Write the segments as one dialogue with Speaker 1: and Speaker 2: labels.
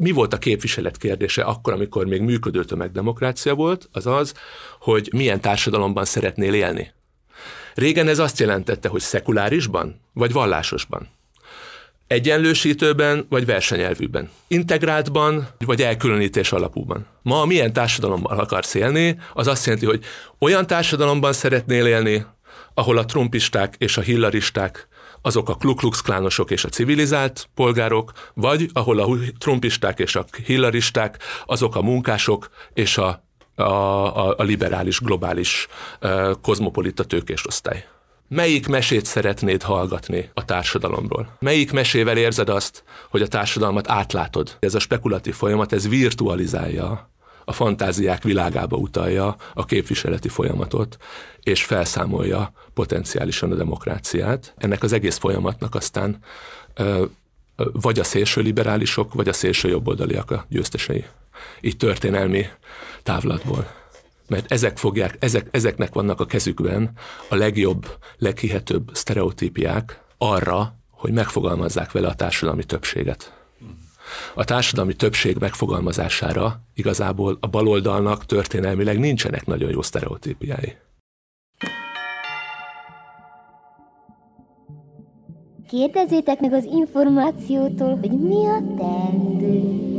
Speaker 1: Mi volt a képviselet kérdése akkor, amikor még működő tömegdemokrácia volt? Az az, hogy milyen társadalomban szeretnél élni. Régen ez azt jelentette, hogy szekulárisban vagy vallásosban. Egyenlősítőben vagy versenyelvűben. Integráltban vagy elkülönítés alapúban. Ma milyen társadalomban akarsz élni, az azt jelenti, hogy olyan társadalomban szeretnél élni, ahol a trumpisták és a hillaristák azok a kluklux-klánosok és a civilizált polgárok, vagy ahol a trumpisták és a hillaristák, azok a munkások és a, a, a, a liberális, globális, kozmopolita tőkés osztály. Melyik mesét szeretnéd hallgatni a társadalomról? Melyik mesével érzed azt, hogy a társadalmat átlátod? Ez a spekulatív folyamat, ez virtualizálja a fantáziák világába utalja a képviseleti folyamatot, és felszámolja potenciálisan a demokráciát. Ennek az egész folyamatnak aztán vagy a szélső liberálisok, vagy a szélső jobboldaliak a győztesei. Így történelmi távlatból. Mert ezek fogják, ezek, ezeknek vannak a kezükben a legjobb, leghihetőbb sztereotípiák arra, hogy megfogalmazzák vele a társadalmi többséget. A társadalmi többség megfogalmazására igazából a baloldalnak történelmileg nincsenek nagyon jó sztereotípiái.
Speaker 2: Kérdezzétek meg az információtól, hogy mi a teendő.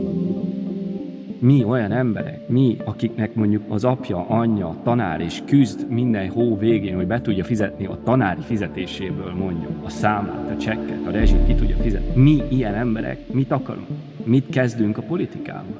Speaker 3: Mi olyan emberek, mi, akiknek mondjuk az apja, anyja, tanár és küzd minden hó végén, hogy be tudja fizetni a tanári fizetéséből mondjuk a számlát, a csekket, a rezsit ki tudja fizetni. Mi ilyen emberek mit akarunk? Mit kezdünk a politikával?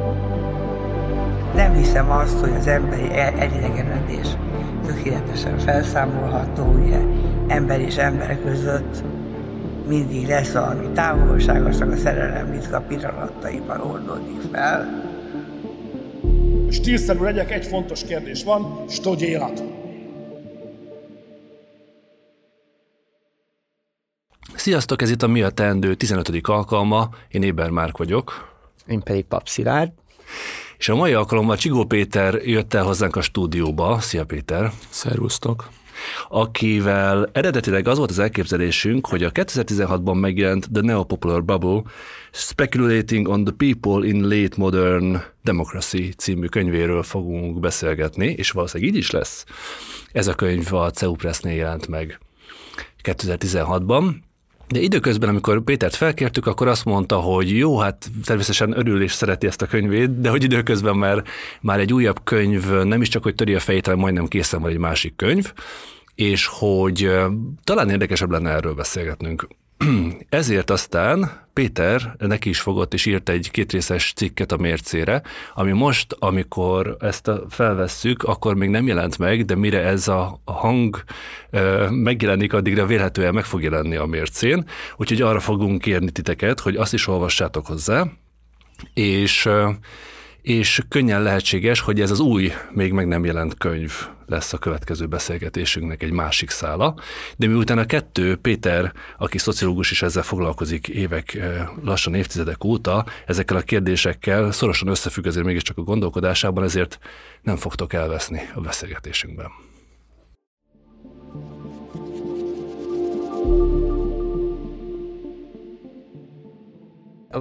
Speaker 4: Nem hiszem azt, hogy az emberi elidegenedés tökéletesen felszámolható, ugye ember és ember között mindig lesz valami távolságos, a szerelem ritka pillanataiban oldódik fel.
Speaker 5: Stílszerű legyek, egy fontos kérdés van, stogy élet.
Speaker 6: Sziasztok, ez itt a Mi a Teendő 15. alkalma, én Éber Márk vagyok.
Speaker 7: Én pedig Papszilárd.
Speaker 6: És a mai alkalommal Csigó Péter jött el hozzánk a stúdióba. Szia Péter!
Speaker 1: Szervusztok!
Speaker 6: akivel eredetileg az volt az elképzelésünk, hogy a 2016-ban megjelent The Neopopular Bubble Speculating on the People in Late Modern Democracy című könyvéről fogunk beszélgetni, és valószínűleg így is lesz. Ez a könyv a CEU Pressnél jelent meg 2016-ban. De időközben, amikor Pétert felkértük, akkor azt mondta, hogy jó, hát természetesen örül és szereti ezt a könyvét, de hogy időközben már, már egy újabb könyv, nem is csak, hogy töri a fejét, hanem majdnem készen van egy másik könyv, és hogy talán érdekesebb lenne erről beszélgetnünk. Ezért aztán Péter neki is fogott és írt egy kétrészes cikket a mércére, ami most, amikor ezt felvesszük, akkor még nem jelent meg, de mire ez a hang megjelenik, addigra vélhetően meg fog jelenni a mércén. Úgyhogy arra fogunk kérni titeket, hogy azt is olvassátok hozzá, és és könnyen lehetséges, hogy ez az új, még meg nem jelent könyv lesz a következő beszélgetésünknek egy másik szála, de miután a kettő, Péter, aki szociológus is ezzel foglalkozik évek, eh, lassan évtizedek óta, ezekkel a kérdésekkel szorosan összefügg azért mégiscsak a gondolkodásában, ezért nem fogtok elveszni a beszélgetésünkben.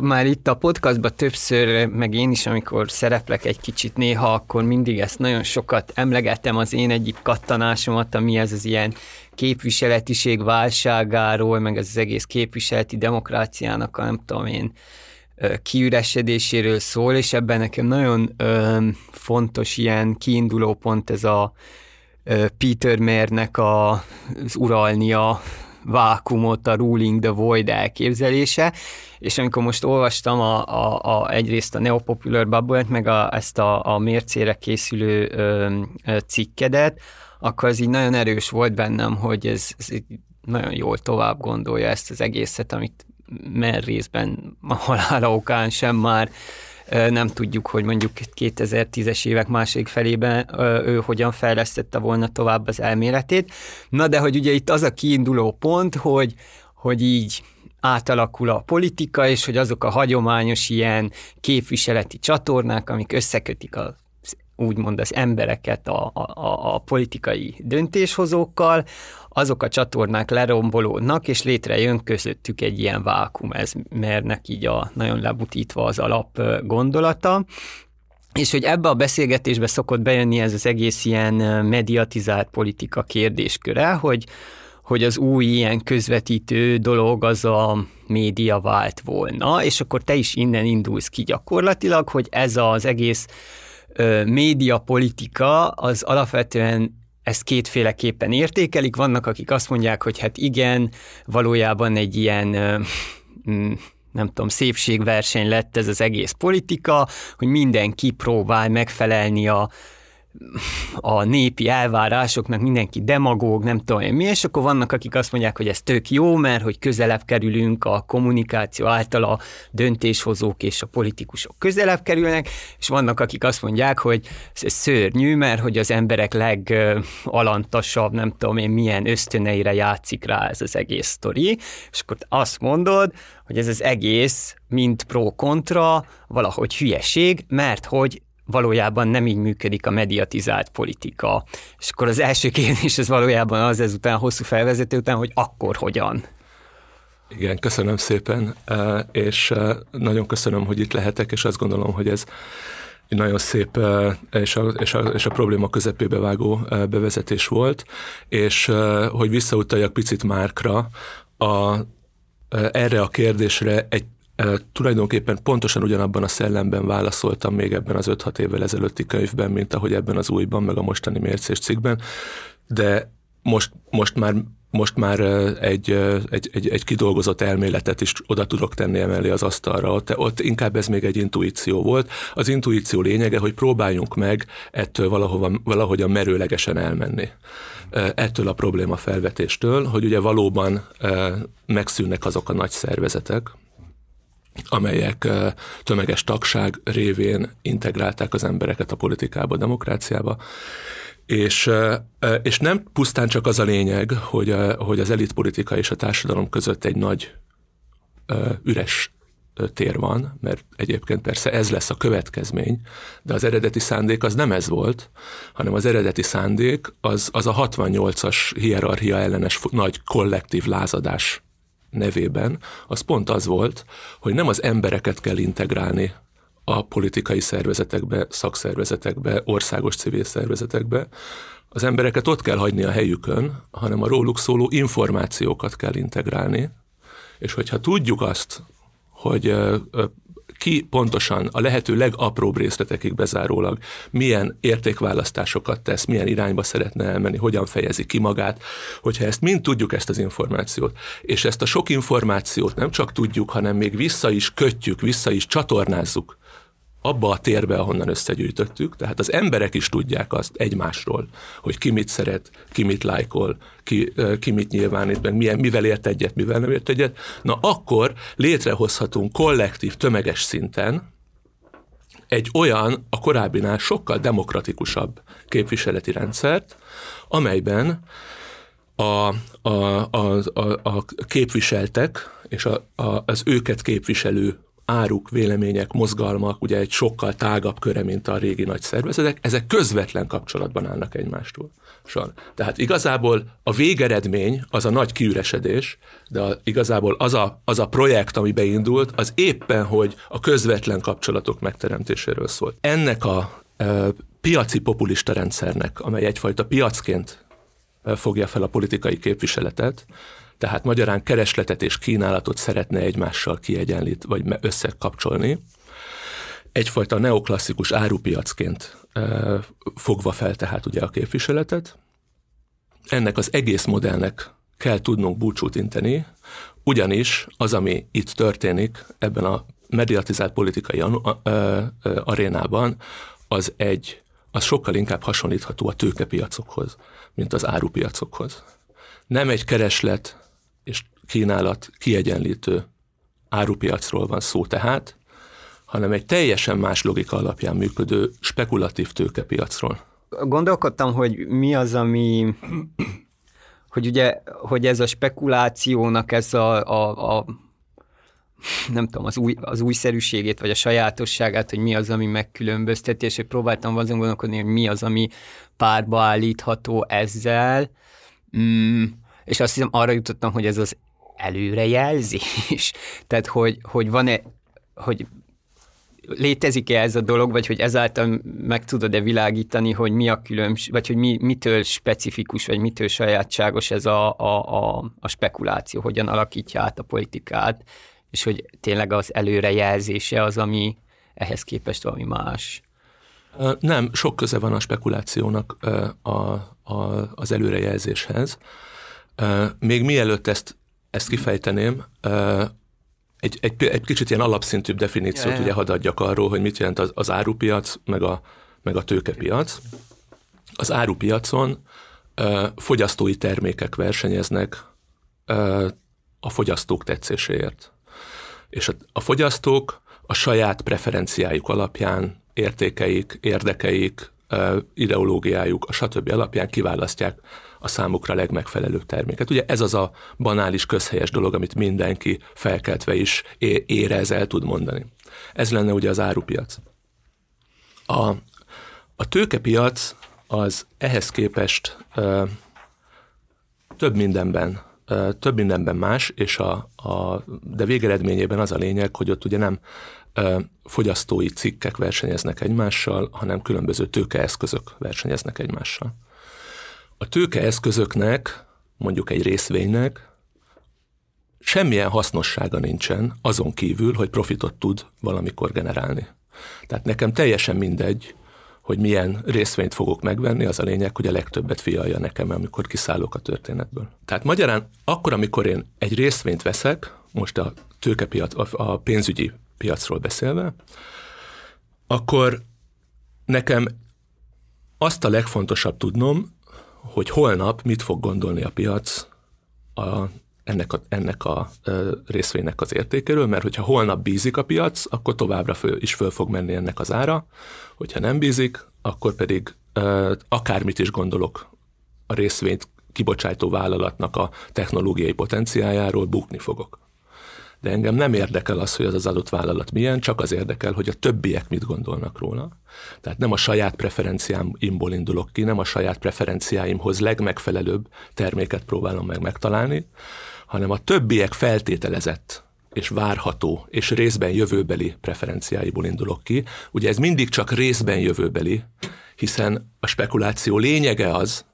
Speaker 7: Már itt a podcastban többször, meg én is, amikor szereplek egy kicsit néha, akkor mindig ezt nagyon sokat emlegetem az én egyik kattanásomat, ami ez az ilyen képviseletiség válságáról, meg ez az egész képviseleti demokráciának a nem tudom én kiüresedéséről szól, és ebben nekem nagyon ö, fontos ilyen kiinduló pont ez a Peter Mayernek a, az uralnia vákumot, a ruling the void elképzelése, és amikor most olvastam a, a, a, egyrészt a Neopopular bubble meg a, ezt a, a mércére készülő ö, ö, cikkedet, akkor az így nagyon erős volt bennem, hogy ez, ez nagyon jól tovább gondolja ezt az egészet, amit mer részben a halála okán sem már nem tudjuk, hogy mondjuk 2010-es évek második felében ő hogyan fejlesztette volna tovább az elméletét. Na de hogy ugye itt az a kiinduló pont, hogy, hogy így átalakul a politika, és hogy azok a hagyományos ilyen képviseleti csatornák, amik összekötik a úgymond az embereket a, a, a politikai döntéshozókkal, azok a csatornák lerombolódnak, és létrejön közöttük egy ilyen vákum, ez mernek így a nagyon lebutítva az alap gondolata, és hogy ebbe a beszélgetésbe szokott bejönni ez az egész ilyen mediatizált politika kérdésköre, hogy, hogy az új ilyen közvetítő dolog az a média vált volna, és akkor te is innen indulsz ki gyakorlatilag, hogy ez az egész médiapolitika az alapvetően ezt kétféleképpen értékelik. Vannak, akik azt mondják, hogy hát igen, valójában egy ilyen mm, nem tudom, szépségverseny lett ez az egész politika, hogy mindenki próbál megfelelni a a népi elvárásoknak mindenki demagóg, nem tudom én mi, és akkor vannak, akik azt mondják, hogy ez tök jó, mert hogy közelebb kerülünk a kommunikáció által a döntéshozók és a politikusok közelebb kerülnek, és vannak, akik azt mondják, hogy ez szörnyű, mert hogy az emberek legalantasabb, nem tudom én milyen ösztöneire játszik rá ez az egész sztori, és akkor azt mondod, hogy ez az egész, mint pro-kontra, valahogy hülyeség, mert hogy valójában nem így működik a mediatizált politika. És akkor az első kérdés az valójában az ezután a hosszú felvezető után, hogy akkor hogyan?
Speaker 1: Igen, köszönöm szépen, e, és e, nagyon köszönöm, hogy itt lehetek, és azt gondolom, hogy ez egy nagyon szép e, és a, és, a, és a probléma közepébe vágó bevezetés volt, és hogy visszautaljak picit Márkra, a, erre a kérdésre egy tulajdonképpen pontosan ugyanabban a szellemben válaszoltam még ebben az 5-6 évvel ezelőtti könyvben, mint ahogy ebben az újban, meg a mostani mércés cikkben, de most, most már most már egy, egy, egy, egy kidolgozott elméletet is oda tudok tenni emellé az asztalra. Ott, ott inkább ez még egy intuíció volt. Az intuíció lényege, hogy próbáljunk meg ettől valahova, valahogyan merőlegesen elmenni. Ettől a probléma felvetéstől, hogy ugye valóban megszűnnek azok a nagy szervezetek, amelyek tömeges tagság révén integrálták az embereket a politikába, a demokráciába, és, és nem pusztán csak az a lényeg, hogy, hogy az elitpolitika és a társadalom között egy nagy üres tér van, mert egyébként persze ez lesz a következmény, de az eredeti szándék az nem ez volt, hanem az eredeti szándék az, az a 68-as hierarchia ellenes nagy kollektív lázadás nevében, az pont az volt, hogy nem az embereket kell integrálni a politikai szervezetekbe, szakszervezetekbe, országos civil szervezetekbe, az embereket ott kell hagyni a helyükön, hanem a róluk szóló információkat kell integrálni, és hogyha tudjuk azt, hogy ki pontosan a lehető legapróbb részletekig bezárólag milyen értékválasztásokat tesz, milyen irányba szeretne elmenni, hogyan fejezi ki magát, hogyha ezt mind tudjuk ezt az információt, és ezt a sok információt nem csak tudjuk, hanem még vissza is kötjük, vissza is csatornázzuk abba a térbe, ahonnan összegyűjtöttük, tehát az emberek is tudják azt egymásról, hogy ki mit szeret, ki mit lájkol, ki, ki mit nyilvánít meg, milyen, mivel ért egyet, mivel nem ért egyet, na akkor létrehozhatunk kollektív, tömeges szinten egy olyan, a korábbinál sokkal demokratikusabb képviseleti rendszert, amelyben a, a, a, a, a képviseltek és a, a, az őket képviselő áruk, vélemények, mozgalmak, ugye egy sokkal tágabb köre, mint a régi nagy szervezetek, ezek közvetlen kapcsolatban állnak egymástól. Son. Tehát igazából a végeredmény az a nagy kiüresedés, de a, igazából az a, az a projekt, ami beindult, az éppen, hogy a közvetlen kapcsolatok megteremtéséről szólt. Ennek a e, piaci populista rendszernek, amely egyfajta piacként fogja fel a politikai képviseletet, tehát magyarán keresletet és kínálatot szeretne egymással kiegyenlít, vagy összekapcsolni. Egyfajta neoklasszikus árupiacként fogva fel tehát ugye a képviseletet, ennek az egész modellnek kell tudnunk búcsút inteni, ugyanis az, ami itt történik ebben a mediatizált politikai arénában, az egy, az sokkal inkább hasonlítható a tőkepiacokhoz, mint az árupiacokhoz. Nem egy kereslet kínálat kiegyenlítő árupiacról van szó tehát, hanem egy teljesen más logika alapján működő spekulatív tőkepiacról.
Speaker 7: Gondolkodtam, hogy mi az, ami hogy ugye, hogy ez a spekulációnak ez a, a, a nem tudom, az, új, az újszerűségét, vagy a sajátosságát, hogy mi az, ami megkülönbözteti, és próbáltam azon gondolkodni, hogy mi az, ami párba állítható ezzel, mm, és azt hiszem arra jutottam, hogy ez az előrejelzés. Tehát, hogy, hogy van-e, hogy létezik-e ez a dolog, vagy hogy ezáltal meg tudod-e világítani, hogy mi a különbség, vagy hogy mi, mitől specifikus, vagy mitől sajátságos ez a, a, a, a spekuláció, hogyan alakítja át a politikát, és hogy tényleg az előrejelzése az, ami ehhez képest valami más.
Speaker 1: Nem, sok köze van a spekulációnak a, a, az előrejelzéshez. Még mielőtt ezt, ezt kifejteném, egy, egy, egy kicsit ilyen alapszintűbb definíciót yeah. ugye hadd adjak arról, hogy mit jelent az, az árupiac, meg a, meg a tőkepiac. Az árupiacon fogyasztói termékek versenyeznek a fogyasztók tetszéséért. És a, a fogyasztók a saját preferenciájuk alapján, értékeik, érdekeik, ideológiájuk, a stb. alapján kiválasztják a számukra legmegfelelőbb terméket. Ugye ez az a banális közhelyes dolog, amit mindenki felkeltve is érez, el tud mondani. Ez lenne ugye az árupiac. A, a tőkepiac az ehhez képest ö, több mindenben több mindenben más, és a, a, de végeredményében az a lényeg, hogy ott ugye nem ö, fogyasztói cikkek versenyeznek egymással, hanem különböző tőkeeszközök versenyeznek egymással. A tőkeeszközöknek, mondjuk egy részvénynek semmilyen hasznossága nincsen azon kívül, hogy profitot tud valamikor generálni. Tehát nekem teljesen mindegy, hogy milyen részvényt fogok megvenni, az a lényeg, hogy a legtöbbet fialja nekem, amikor kiszállok a történetből. Tehát magyarán akkor, amikor én egy részvényt veszek, most a tőkepiac, a pénzügyi piacról beszélve, akkor nekem azt a legfontosabb tudnom, hogy holnap mit fog gondolni a piac a, ennek a, ennek a részvénynek az értékéről, mert hogyha holnap bízik a piac, akkor továbbra föl, is föl fog menni ennek az ára, hogyha nem bízik, akkor pedig akármit is gondolok a részvényt kibocsátó vállalatnak a technológiai potenciájáról, bukni fogok de engem nem érdekel az, hogy az az adott vállalat milyen, csak az érdekel, hogy a többiek mit gondolnak róla. Tehát nem a saját preferenciáimból indulok ki, nem a saját preferenciáimhoz legmegfelelőbb terméket próbálom meg megtalálni, hanem a többiek feltételezett és várható, és részben jövőbeli preferenciáiból indulok ki. Ugye ez mindig csak részben jövőbeli, hiszen a spekuláció lényege az,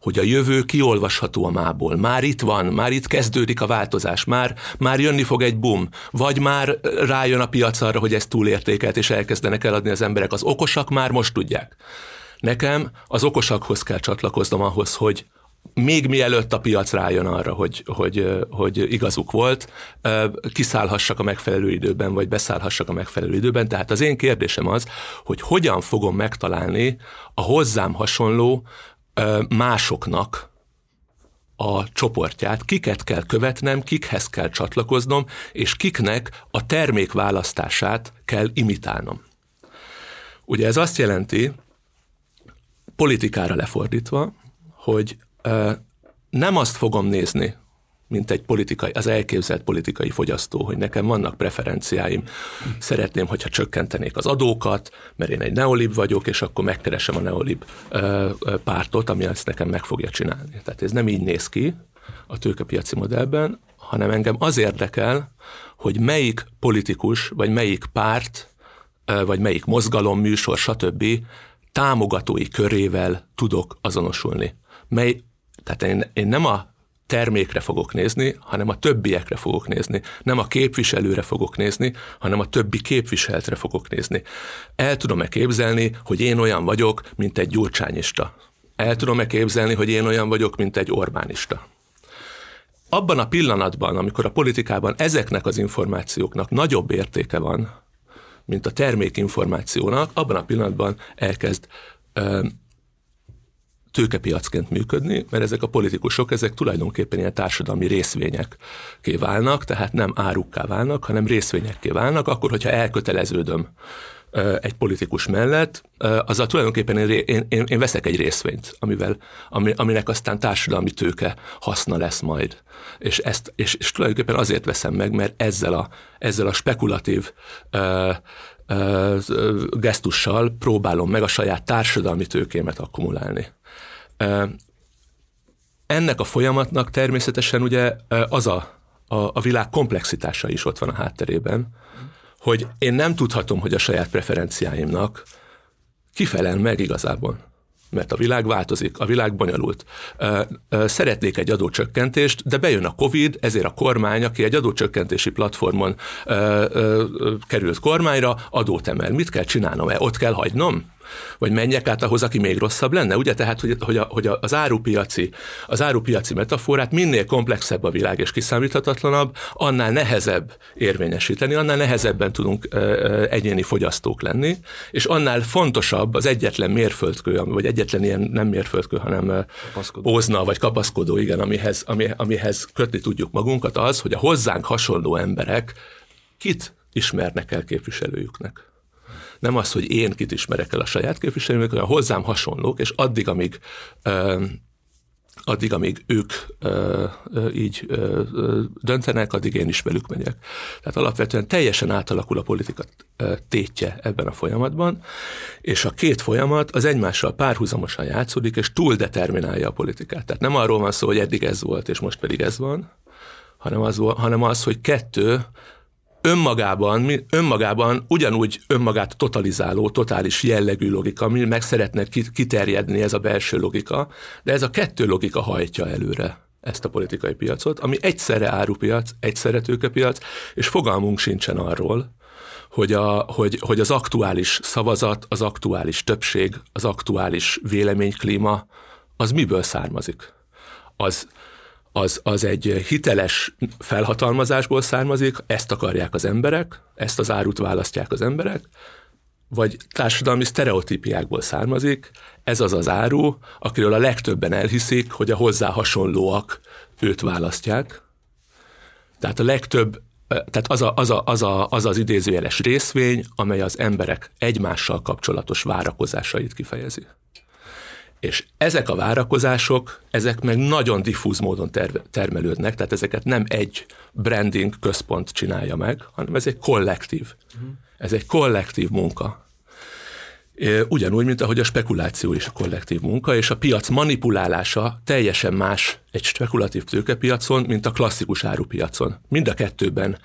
Speaker 1: hogy a jövő kiolvasható a mából. Már itt van, már itt kezdődik a változás, már, már jönni fog egy boom, vagy már rájön a piac arra, hogy ez túlértékelt, és elkezdenek eladni az emberek. Az okosak már most tudják. Nekem az okosakhoz kell csatlakoznom ahhoz, hogy még mielőtt a piac rájön arra, hogy, hogy, hogy igazuk volt, kiszállhassak a megfelelő időben, vagy beszállhassak a megfelelő időben. Tehát az én kérdésem az, hogy hogyan fogom megtalálni a hozzám hasonló másoknak a csoportját, kiket kell követnem, kikhez kell csatlakoznom, és kiknek a termékválasztását kell imitálnom. Ugye ez azt jelenti, politikára lefordítva, hogy nem azt fogom nézni, mint egy politikai, az elképzelt politikai fogyasztó, hogy nekem vannak preferenciáim, szeretném, hogyha csökkentenék az adókat, mert én egy neolib vagyok, és akkor megkeresem a neolib pártot, ami ezt nekem meg fogja csinálni. Tehát ez nem így néz ki a tőkepiaci modellben, hanem engem az érdekel, hogy melyik politikus, vagy melyik párt, vagy melyik mozgalom, műsor, stb. támogatói körével tudok azonosulni. Mely, tehát én, én nem a termékre fogok nézni, hanem a többiekre fogok nézni. Nem a képviselőre fogok nézni, hanem a többi képviseltre fogok nézni. El tudom-e képzelni, hogy én olyan vagyok, mint egy gyurcsányista? El tudom-e képzelni, hogy én olyan vagyok, mint egy Orbánista? Abban a pillanatban, amikor a politikában ezeknek az információknak nagyobb értéke van, mint a termékinformációnak, abban a pillanatban elkezd tőkepiacként működni, mert ezek a politikusok, ezek tulajdonképpen ilyen társadalmi részvények válnak, tehát nem árukká válnak, hanem részvényekké válnak, akkor, hogyha elköteleződöm egy politikus mellett, azzal tulajdonképpen én, én, én, veszek egy részvényt, amivel, ami, aminek aztán társadalmi tőke haszna lesz majd. És, ezt, és, és tulajdonképpen azért veszem meg, mert ezzel a, ezzel a spekulatív uh, uh, gesztussal próbálom meg a saját társadalmi tőkémet akkumulálni. Ennek a folyamatnak természetesen ugye az a, a, a világ komplexitása is ott van a hátterében, hogy én nem tudhatom, hogy a saját preferenciáimnak kifelel meg igazából. Mert a világ változik, a világ bonyolult. Szeretnék egy adócsökkentést, de bejön a Covid, ezért a kormány, aki egy adócsökkentési platformon került kormányra, adót emel. Mit kell csinálnom? -e? Ott kell hagynom? Vagy menjek át ahhoz, aki még rosszabb lenne, ugye? Tehát, hogy, hogy, a, hogy az árupiaci, az árupiaci metaforát minél komplexebb a világ és kiszámíthatatlanabb, annál nehezebb érvényesíteni, annál nehezebben tudunk egyéni fogyasztók lenni, és annál fontosabb az egyetlen mérföldkő, vagy egyetlen ilyen nem mérföldkő, hanem kapaszkodó. ózna, vagy kapaszkodó, igen, amihez, ami, amihez kötni tudjuk magunkat, az, hogy a hozzánk hasonló emberek kit ismernek el képviselőjüknek nem az, hogy én kit ismerek el a saját képviselőmnek, hanem hozzám hasonlók, és addig, amíg addig, amíg ők ö, ö, így ö, döntenek, addig én is velük megyek. Tehát alapvetően teljesen átalakul a politika tétje ebben a folyamatban, és a két folyamat az egymással párhuzamosan játszódik, és túl determinálja a politikát. Tehát nem arról van szó, hogy eddig ez volt, és most pedig ez van, hanem az, hanem az hogy kettő önmagában, önmagában ugyanúgy önmagát totalizáló, totális jellegű logika, ami meg szeretne kiterjedni ez a belső logika, de ez a kettő logika hajtja előre ezt a politikai piacot, ami egyszerre árupiac, egyszerre tőkepiac, és fogalmunk sincsen arról, hogy, a, hogy, hogy az aktuális szavazat, az aktuális többség, az aktuális véleményklíma, az miből származik. Az az, az egy hiteles felhatalmazásból származik, ezt akarják az emberek, ezt az árut választják az emberek, vagy társadalmi sztereotípiákból származik, ez az az áru, akiről a legtöbben elhiszik, hogy a hozzá hasonlóak őt választják. Tehát a legtöbb, tehát az, a, az, a, az, a, az az idézőjeles részvény, amely az emberek egymással kapcsolatos várakozásait kifejezi. És ezek a várakozások, ezek meg nagyon diffúz módon terve, termelődnek, tehát ezeket nem egy branding központ csinálja meg, hanem ez egy kollektív. Uh-huh. Ez egy kollektív munka. Ugyanúgy, mint ahogy a spekuláció is a kollektív munka, és a piac manipulálása teljesen más egy spekulatív tőkepiacon, mint a klasszikus árupiacon. Mind a kettőben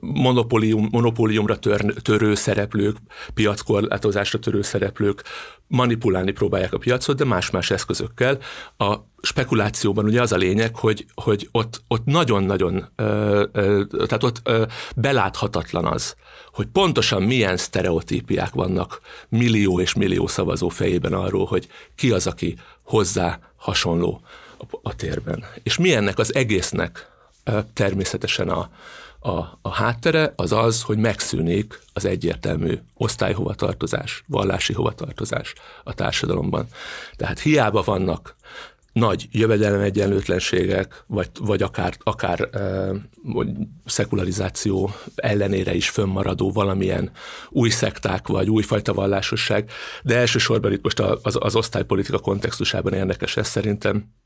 Speaker 1: monopólium, monopóliumra tör, törő szereplők, piackorlátozásra törő szereplők manipulálni próbálják a piacot, de más-más eszközökkel. A spekulációban ugye az a lényeg, hogy, hogy ott, ott nagyon-nagyon, tehát ott beláthatatlan az, hogy pontosan milyen sztereotípiák vannak millió és millió szavazó fejében arról, hogy ki az, aki hozzá hasonló a, a térben. És mi ennek az egésznek természetesen a, a, a háttere az az, hogy megszűnik az egyértelmű osztályhovatartozás, vallási hovatartozás a társadalomban. Tehát hiába vannak nagy jövedelem egyenlőtlenségek, vagy, vagy akár, akár e, szekularizáció ellenére is fönnmaradó valamilyen új szekták, vagy újfajta vallásosság, de elsősorban itt most az, az osztálypolitika kontextusában érdekes ez szerintem,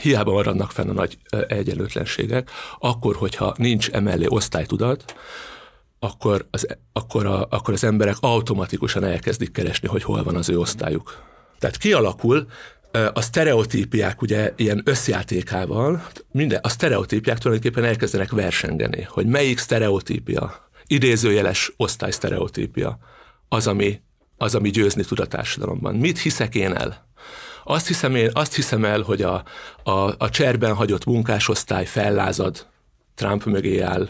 Speaker 1: hiába maradnak fenn a nagy egyenlőtlenségek, akkor, hogyha nincs emellé osztálytudat, akkor az, akkor, a, akkor az emberek automatikusan elkezdik keresni, hogy hol van az ő osztályuk. Tehát kialakul a sztereotípiák ugye ilyen összjátékával, minden, a sztereotípiák tulajdonképpen elkezdenek versengeni, hogy melyik sztereotípia, idézőjeles osztály sztereotípia az, ami, az, ami győzni tud a társadalomban. Mit hiszek én el? Azt hiszem, én, azt hiszem el, hogy a, a, a cserben hagyott munkásosztály fellázad, Trump mögé áll,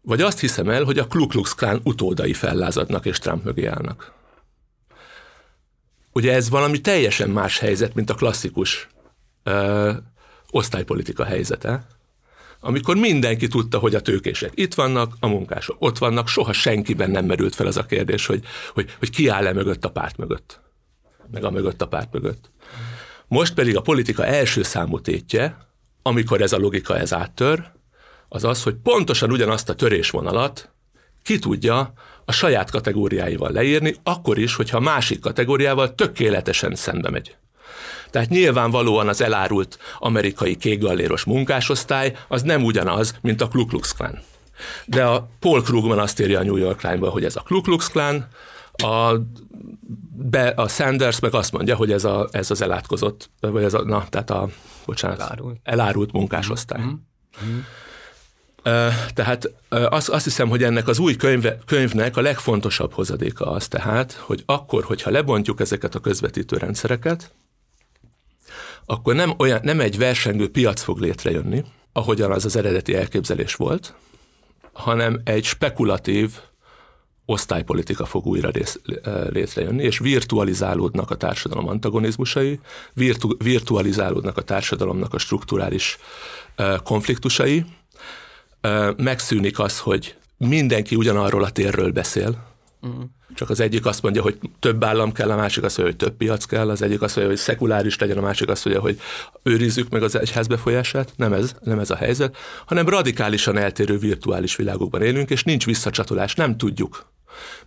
Speaker 1: vagy azt hiszem el, hogy a Ku Klux Klan utódai fellázadnak és Trump mögé állnak. Ugye ez valami teljesen más helyzet, mint a klasszikus ö, osztálypolitika helyzete, amikor mindenki tudta, hogy a tőkések itt vannak, a munkások ott vannak, soha senkiben nem merült fel az a kérdés, hogy, hogy, hogy ki áll-e mögött a párt mögött, meg a mögött a párt mögött. Most pedig a politika első számú tétje, amikor ez a logika ez áttör, az az, hogy pontosan ugyanazt a törésvonalat ki tudja a saját kategóriáival leírni, akkor is, hogyha a másik kategóriával tökéletesen szembe megy. Tehát nyilvánvalóan az elárult amerikai kékgalléros munkásosztály az nem ugyanaz, mint a Ku Klux Klan. De a Paul Krugman azt írja a New York Times-ban, hogy ez a Ku Klux Klan, a, be, a Sanders meg azt mondja, hogy ez, a, ez az elátkozott, vagy ez a, na, tehát a, bocsánat, elárult, elárult munkásosztály. Mm-hmm. Mm-hmm. Tehát azt, azt hiszem, hogy ennek az új könyve, könyvnek a legfontosabb hozadéka az tehát, hogy akkor, hogyha lebontjuk ezeket a közvetítő rendszereket, akkor nem, olyan, nem egy versengő piac fog létrejönni, ahogyan az az eredeti elképzelés volt, hanem egy spekulatív osztálypolitika fog újra rész, létrejönni, és virtualizálódnak a társadalom antagonizmusai, virtu, virtualizálódnak a társadalomnak a strukturális konfliktusai, megszűnik az, hogy mindenki ugyanarról a térről beszél. Csak az egyik azt mondja, hogy több állam kell, a másik azt mondja, hogy több piac kell, az egyik azt mondja, hogy szekuláris legyen, a másik azt mondja, hogy őrizzük meg az egyház befolyását. Nem ez, nem ez a helyzet, hanem radikálisan eltérő virtuális világokban élünk, és nincs visszacsatolás, nem tudjuk.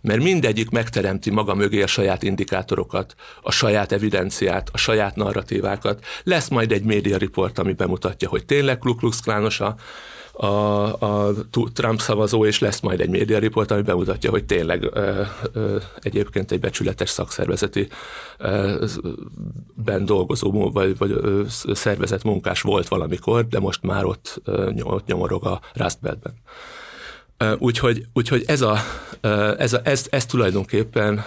Speaker 1: Mert mindegyik megteremti maga mögé a saját indikátorokat, a saját evidenciát, a saját narratívákat. Lesz majd egy média report, ami bemutatja, hogy tényleg Klux Klános a a, a Trump szavazó, és lesz majd egy média report, ami bemutatja, hogy tényleg ö, ö, egyébként egy becsületes szakszervezeti ö, ben dolgozó vagy, vagy ö, szervezett munkás volt valamikor, de most már ott, ö, ott nyomorog a Rust Beltben. Úgyhogy, úgyhogy ez, a, ez, a, ez, ez tulajdonképpen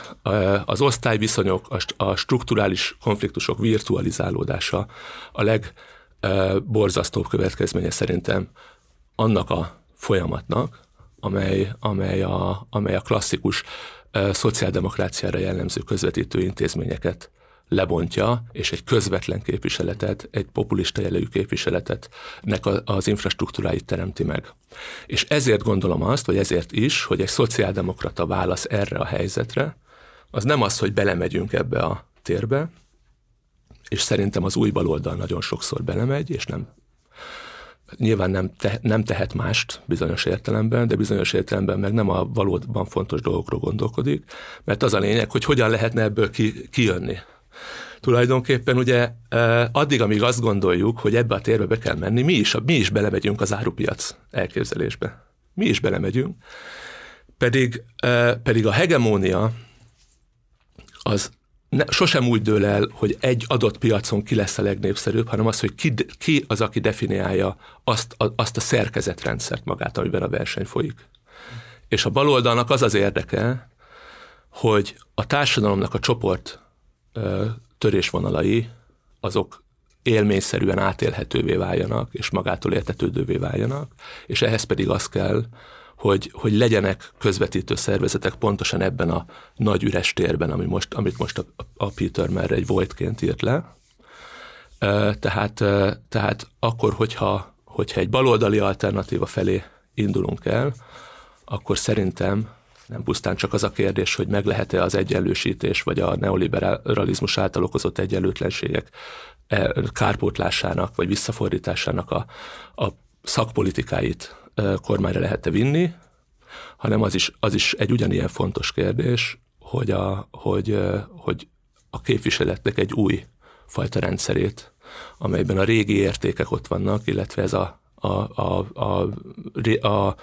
Speaker 1: az osztályviszonyok, a, a strukturális konfliktusok virtualizálódása a legborzasztóbb következménye szerintem annak a folyamatnak, amely, amely, a, amely a klasszikus szociáldemokráciára jellemző közvetítő intézményeket lebontja, és egy közvetlen képviseletet, egy populista jellegű képviseletet nek az infrastruktúráit teremti meg. És ezért gondolom azt, vagy ezért is, hogy egy szociáldemokrata válasz erre a helyzetre, az nem az, hogy belemegyünk ebbe a térbe, és szerintem az új baloldal nagyon sokszor belemegy, és nem nyilván nem, te, nem tehet mást bizonyos értelemben, de bizonyos értelemben meg nem a valóban fontos dolgokról gondolkodik, mert az a lényeg, hogy hogyan lehetne ebből ki, kijönni. Tulajdonképpen ugye addig, amíg azt gondoljuk, hogy ebbe a térbe be kell menni, mi is, mi is belemegyünk az árupiac elképzelésbe. Mi is belemegyünk, pedig, pedig a hegemónia az ne, sosem úgy dől el, hogy egy adott piacon ki lesz a legnépszerűbb, hanem az, hogy ki, ki az, aki definiálja azt a, azt a szerkezetrendszert magát, amiben a verseny folyik. És a baloldalnak az az érdeke, hogy a társadalomnak a csoport ö, törésvonalai azok élményszerűen átélhetővé váljanak, és magától értetődővé váljanak, és ehhez pedig az kell, hogy, hogy legyenek közvetítő szervezetek pontosan ebben a nagy üres térben, ami most, amit most a, a Peter már egy voidként írt le. Tehát, tehát akkor, hogyha, hogyha egy baloldali alternatíva felé indulunk el, akkor szerintem nem pusztán csak az a kérdés, hogy meg lehet-e az egyenlősítés, vagy a neoliberalizmus által okozott egyenlőtlenségek e, kárpótlásának, vagy visszafordításának a, a szakpolitikáit kormányra lehet-e vinni, hanem az is, az is egy ugyanilyen fontos kérdés, hogy a, hogy, hogy a képviseletnek egy új fajta rendszerét, amelyben a régi értékek ott vannak, illetve ez a, a, a, a, a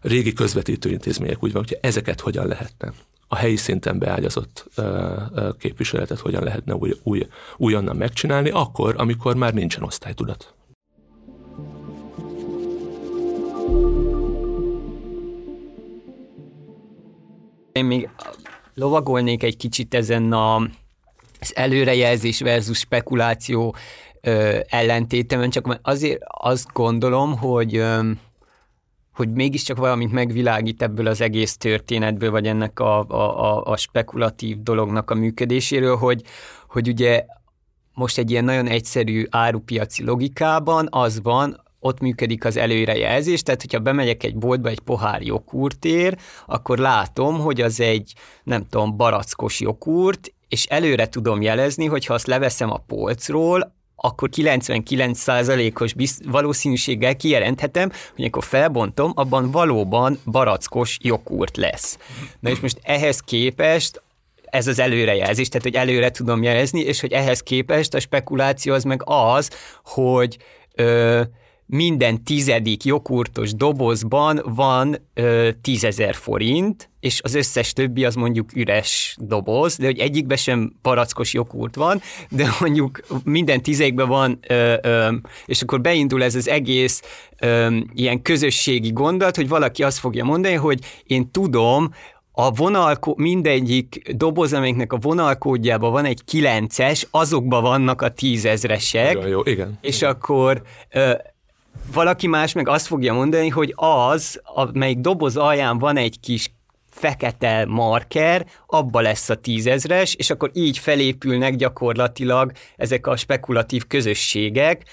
Speaker 1: régi közvetítő intézmények úgy van, hogy ezeket hogyan lehetne a helyi szinten beágyazott képviseletet hogyan lehetne új, új, újonnan megcsinálni, akkor, amikor már nincsen osztálytudat.
Speaker 7: Én még lovagolnék egy kicsit ezen a, az előrejelzés versus spekuláció ö, ellentétemen, csak azért azt gondolom, hogy ö, hogy mégiscsak valamit megvilágít ebből az egész történetből, vagy ennek a, a, a, spekulatív dolognak a működéséről, hogy, hogy ugye most egy ilyen nagyon egyszerű árupiaci logikában az van, ott működik az előrejelzés, tehát hogyha bemegyek egy boltba egy pohár jogurtér, akkor látom, hogy az egy, nem tudom, barackos jogurt, és előre tudom jelezni, hogy ha azt leveszem a polcról, akkor 99%-os bizt- valószínűséggel kijelenthetem, hogy akkor felbontom, abban valóban barackos jogurt lesz. Na és most ehhez képest ez az előrejelzés, tehát hogy előre tudom jelezni, és hogy ehhez képest a spekuláció az meg az, hogy ö, minden tizedik jogurtos dobozban van ö, tízezer forint, és az összes többi az mondjuk üres doboz, de hogy egyikben sem parackos jogurt van, de mondjuk minden tizedikben van, ö, ö, és akkor beindul ez az egész ö, ilyen közösségi gondolat, hogy valaki azt fogja mondani, hogy én tudom, a vonalkó, mindegyik doboz, amelyiknek a vonalkódjában van egy kilences, azokban vannak a tízezresek.
Speaker 1: Jó, jó, igen.
Speaker 7: És akkor ö, valaki más meg azt fogja mondani, hogy az, amelyik doboz alján van egy kis fekete marker, abba lesz a tízezres, és akkor így felépülnek gyakorlatilag ezek a spekulatív közösségek,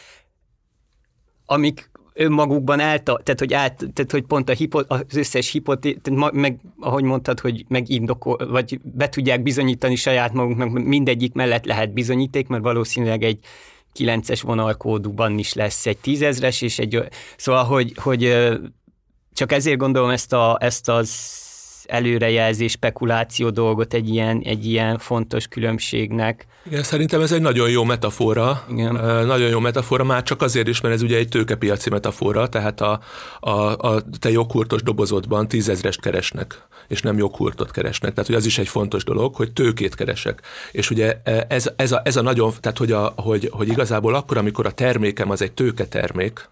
Speaker 7: amik önmagukban elta, tehát hogy, át, tehát, hogy pont a hipo, az összes hipoté, meg, ahogy mondtad, hogy megindokol, vagy be tudják bizonyítani saját magunknak, mindegyik mellett lehet bizonyíték, mert valószínűleg egy 9-es vonalkódúban is lesz egy tízezres, és egy, szóval, hogy, hogy csak ezért gondolom ezt, a, ezt az előrejelzés, spekuláció dolgot egy ilyen, egy ilyen fontos különbségnek.
Speaker 1: Igen, szerintem ez egy nagyon jó metafora. Igen. Nagyon jó metafora, már csak azért is, mert ez ugye egy tőkepiaci metafora, tehát a, a, a te joghurtos dobozodban tízezrest keresnek, és nem joghurtot keresnek. Tehát, hogy az is egy fontos dolog, hogy tőkét keresek. És ugye ez, ez, a, ez a nagyon, tehát hogy, a, hogy, hogy igazából akkor, amikor a termékem az egy tőketermék,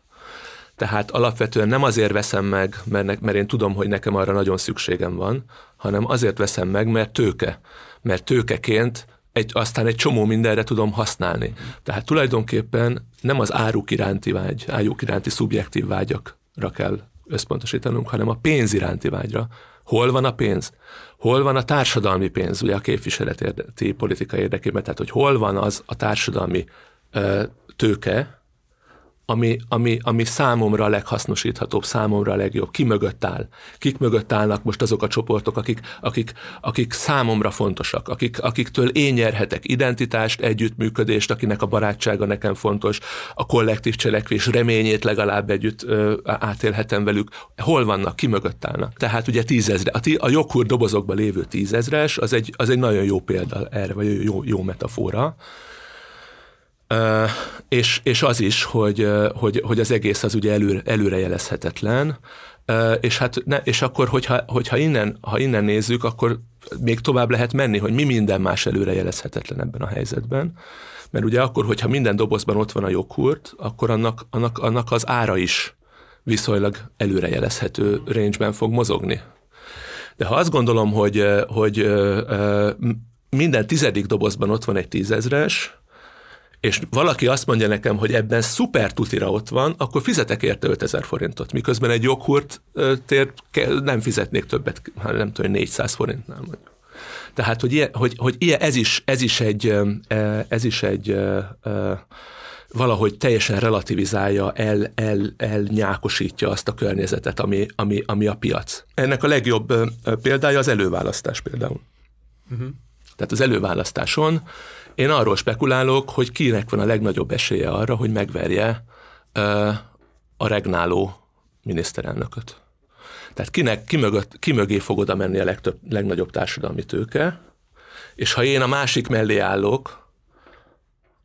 Speaker 1: tehát alapvetően nem azért veszem meg, mert, ne, mert én tudom, hogy nekem arra nagyon szükségem van, hanem azért veszem meg, mert tőke. Mert tőkeként egy, aztán egy csomó mindenre tudom használni. Tehát tulajdonképpen nem az áruk iránti vágy, áruk iránti szubjektív vágyakra kell összpontosítanunk, hanem a pénz iránti vágyra. Hol van a pénz? Hol van a társadalmi pénz, ugye a képviseleti politika érdekében? Tehát, hogy hol van az a társadalmi ö, tőke, ami, ami, ami számomra a leghasznosíthatóbb, számomra a legjobb. Ki mögött áll? Kik mögött állnak most azok a csoportok, akik, akik, akik számomra fontosak, akik, akiktől én nyerhetek identitást, együttműködést, akinek a barátsága nekem fontos, a kollektív cselekvés reményét legalább együtt ö, átélhetem velük. Hol vannak? Ki mögött állnak? Tehát ugye tízezre, a, tí, a joghurt dobozokban lévő tízezres, az egy, az egy nagyon jó példa erre, vagy jó, jó metafora. És, és az is, hogy, hogy, hogy az egész az ugye elő, előrejelezhetetlen, és, hát ne, és akkor, hogyha, hogyha innen, ha innen nézzük, akkor még tovább lehet menni, hogy mi minden más előrejelezhetetlen ebben a helyzetben. Mert ugye akkor, hogyha minden dobozban ott van a joghurt, akkor annak, annak, annak az ára is viszonylag előrejelezhető range-ben fog mozogni. De ha azt gondolom, hogy, hogy minden tizedik dobozban ott van egy tízezres, és valaki azt mondja nekem, hogy ebben szuper tutira ott van, akkor fizetek érte 5000 forintot, miközben egy joghurt tér nem fizetnék többet, hát nem tudom, 400 forintnál mondjuk. Tehát, hogy, ilyen, hogy, hogy ilyen, ez, is, ez is egy, ez is egy valahogy teljesen relativizálja, el, el, elnyákosítja azt a környezetet, ami, ami, ami a piac. Ennek a legjobb példája az előválasztás például. Uh-huh. Tehát az előválasztáson én arról spekulálok, hogy kinek van a legnagyobb esélye arra, hogy megverje a regnáló miniszterelnököt. Tehát kinek, ki, mögött, ki mögé fog oda menni a legtöbb, legnagyobb társadalmi tőke, és ha én a másik mellé állok,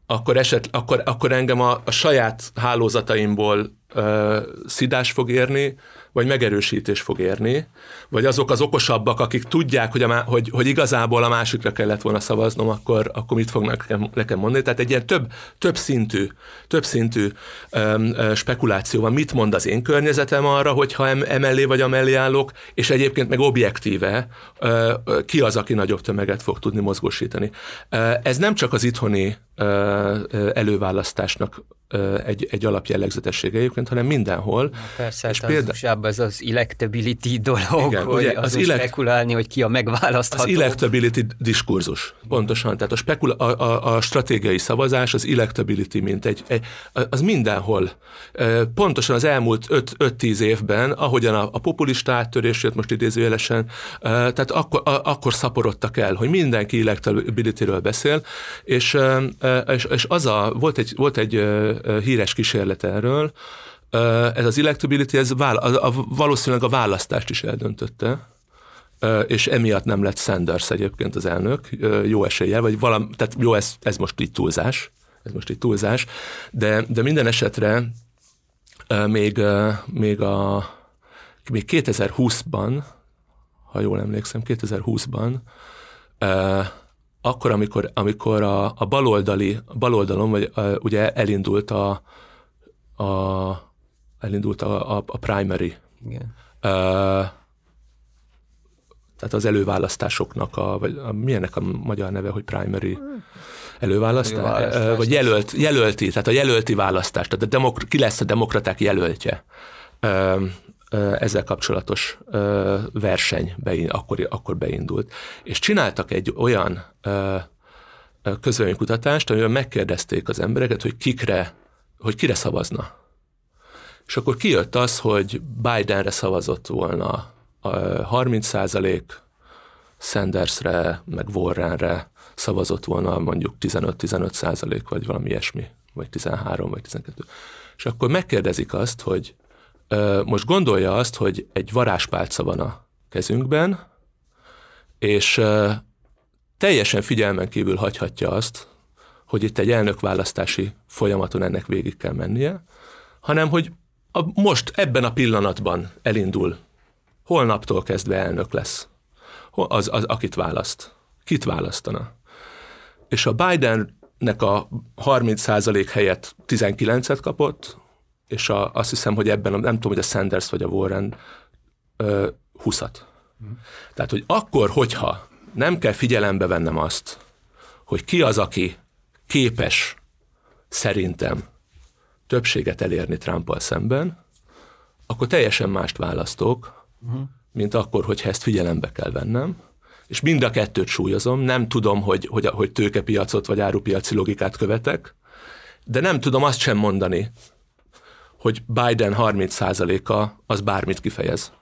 Speaker 1: akkor, eset, akkor, akkor engem a, a saját hálózataimból ö, szidás fog érni, vagy megerősítés fog érni, vagy azok az okosabbak, akik tudják, hogy, a, hogy, hogy igazából a másikra kellett volna szavaznom, akkor, akkor mit fognak nekem, nekem mondani. Tehát egy ilyen több, több szintű, több szintű um, spekuláció van. Mit mond az én környezetem arra, hogyha em, emellé vagy amellé állok, és egyébként meg objektíve uh, ki az, aki nagyobb tömeget fog tudni mozgósítani. Uh, ez nem csak az itthoni előválasztásnak egy, egy alapjellegzetessége egyébként, hanem mindenhol.
Speaker 7: Na persze, és hát példa... ez az electability dolog,
Speaker 1: Igen,
Speaker 7: hogy
Speaker 1: ugye,
Speaker 7: az elect... spekulálni, hogy ki a megválasztható.
Speaker 1: Az electability diskurzus, pontosan. Tehát a, spekula- a, a, a stratégiai szavazás, az electability, mint egy, egy az mindenhol. Pontosan az elmúlt 5-10 évben, ahogyan a, a populista áttörés jött most idézőjelesen, tehát akkor, a, akkor szaporodtak el, hogy mindenki electability-ről beszél, és, és, és az a, volt egy, volt egy híres kísérlet erről, ez az electability, ez vál, a, a, valószínűleg a választást is eldöntötte, és emiatt nem lett Sanders egyébként az elnök, jó esélye, vagy valami, tehát jó, ez, ez most így túlzás, ez most így túlzás, de, de minden esetre még, még, a, még 2020-ban, ha jól emlékszem, 2020-ban, ö, akkor, amikor, amikor a, a baloldali, a baloldalon, vagy ö, ugye elindult a, a elindult a, a, a primary,
Speaker 7: Igen.
Speaker 1: Ö, tehát az előválasztásoknak, a, vagy a, milyennek a magyar neve, hogy primary előválasztás,
Speaker 7: Előválasztás.
Speaker 1: vagy jelölt, jelölti, tehát a jelölti választás, tehát a demok, ki lesz a demokraták jelöltje. Ö, ezzel kapcsolatos verseny bein, akkor, akkor beindult. És csináltak egy olyan közvéleménykutatást, amiben megkérdezték az embereket, hogy kikre, hogy kire szavazna. És akkor kijött az, hogy Bidenre szavazott volna a 30 százalék, Sandersre, meg Warrenre szavazott volna mondjuk 15-15 százalék, vagy valami ilyesmi, vagy 13, vagy 12. És akkor megkérdezik azt, hogy most gondolja azt, hogy egy varázspálca van a kezünkben, és teljesen figyelmen kívül hagyhatja azt, hogy itt egy elnökválasztási folyamaton ennek végig kell mennie, hanem hogy a, most ebben a pillanatban elindul, holnaptól kezdve elnök lesz. Az, az, akit választ. Kit választana? És a Bidennek a 30% helyett 19-et kapott, és a, azt hiszem, hogy ebben, a, nem tudom, hogy a Sanders vagy a Warren ö, 20-at. Tehát, hogy akkor, hogyha nem kell figyelembe vennem azt, hogy ki az, aki képes szerintem többséget elérni Trumpal szemben, akkor teljesen mást választok, uh-huh. mint akkor, hogyha ezt figyelembe kell vennem, és mind a kettőt súlyozom, nem tudom, hogy, hogy, hogy tőkepiacot vagy árupiaci logikát követek, de nem tudom azt sem mondani, hogy Biden 30%-a az bármit kifejez.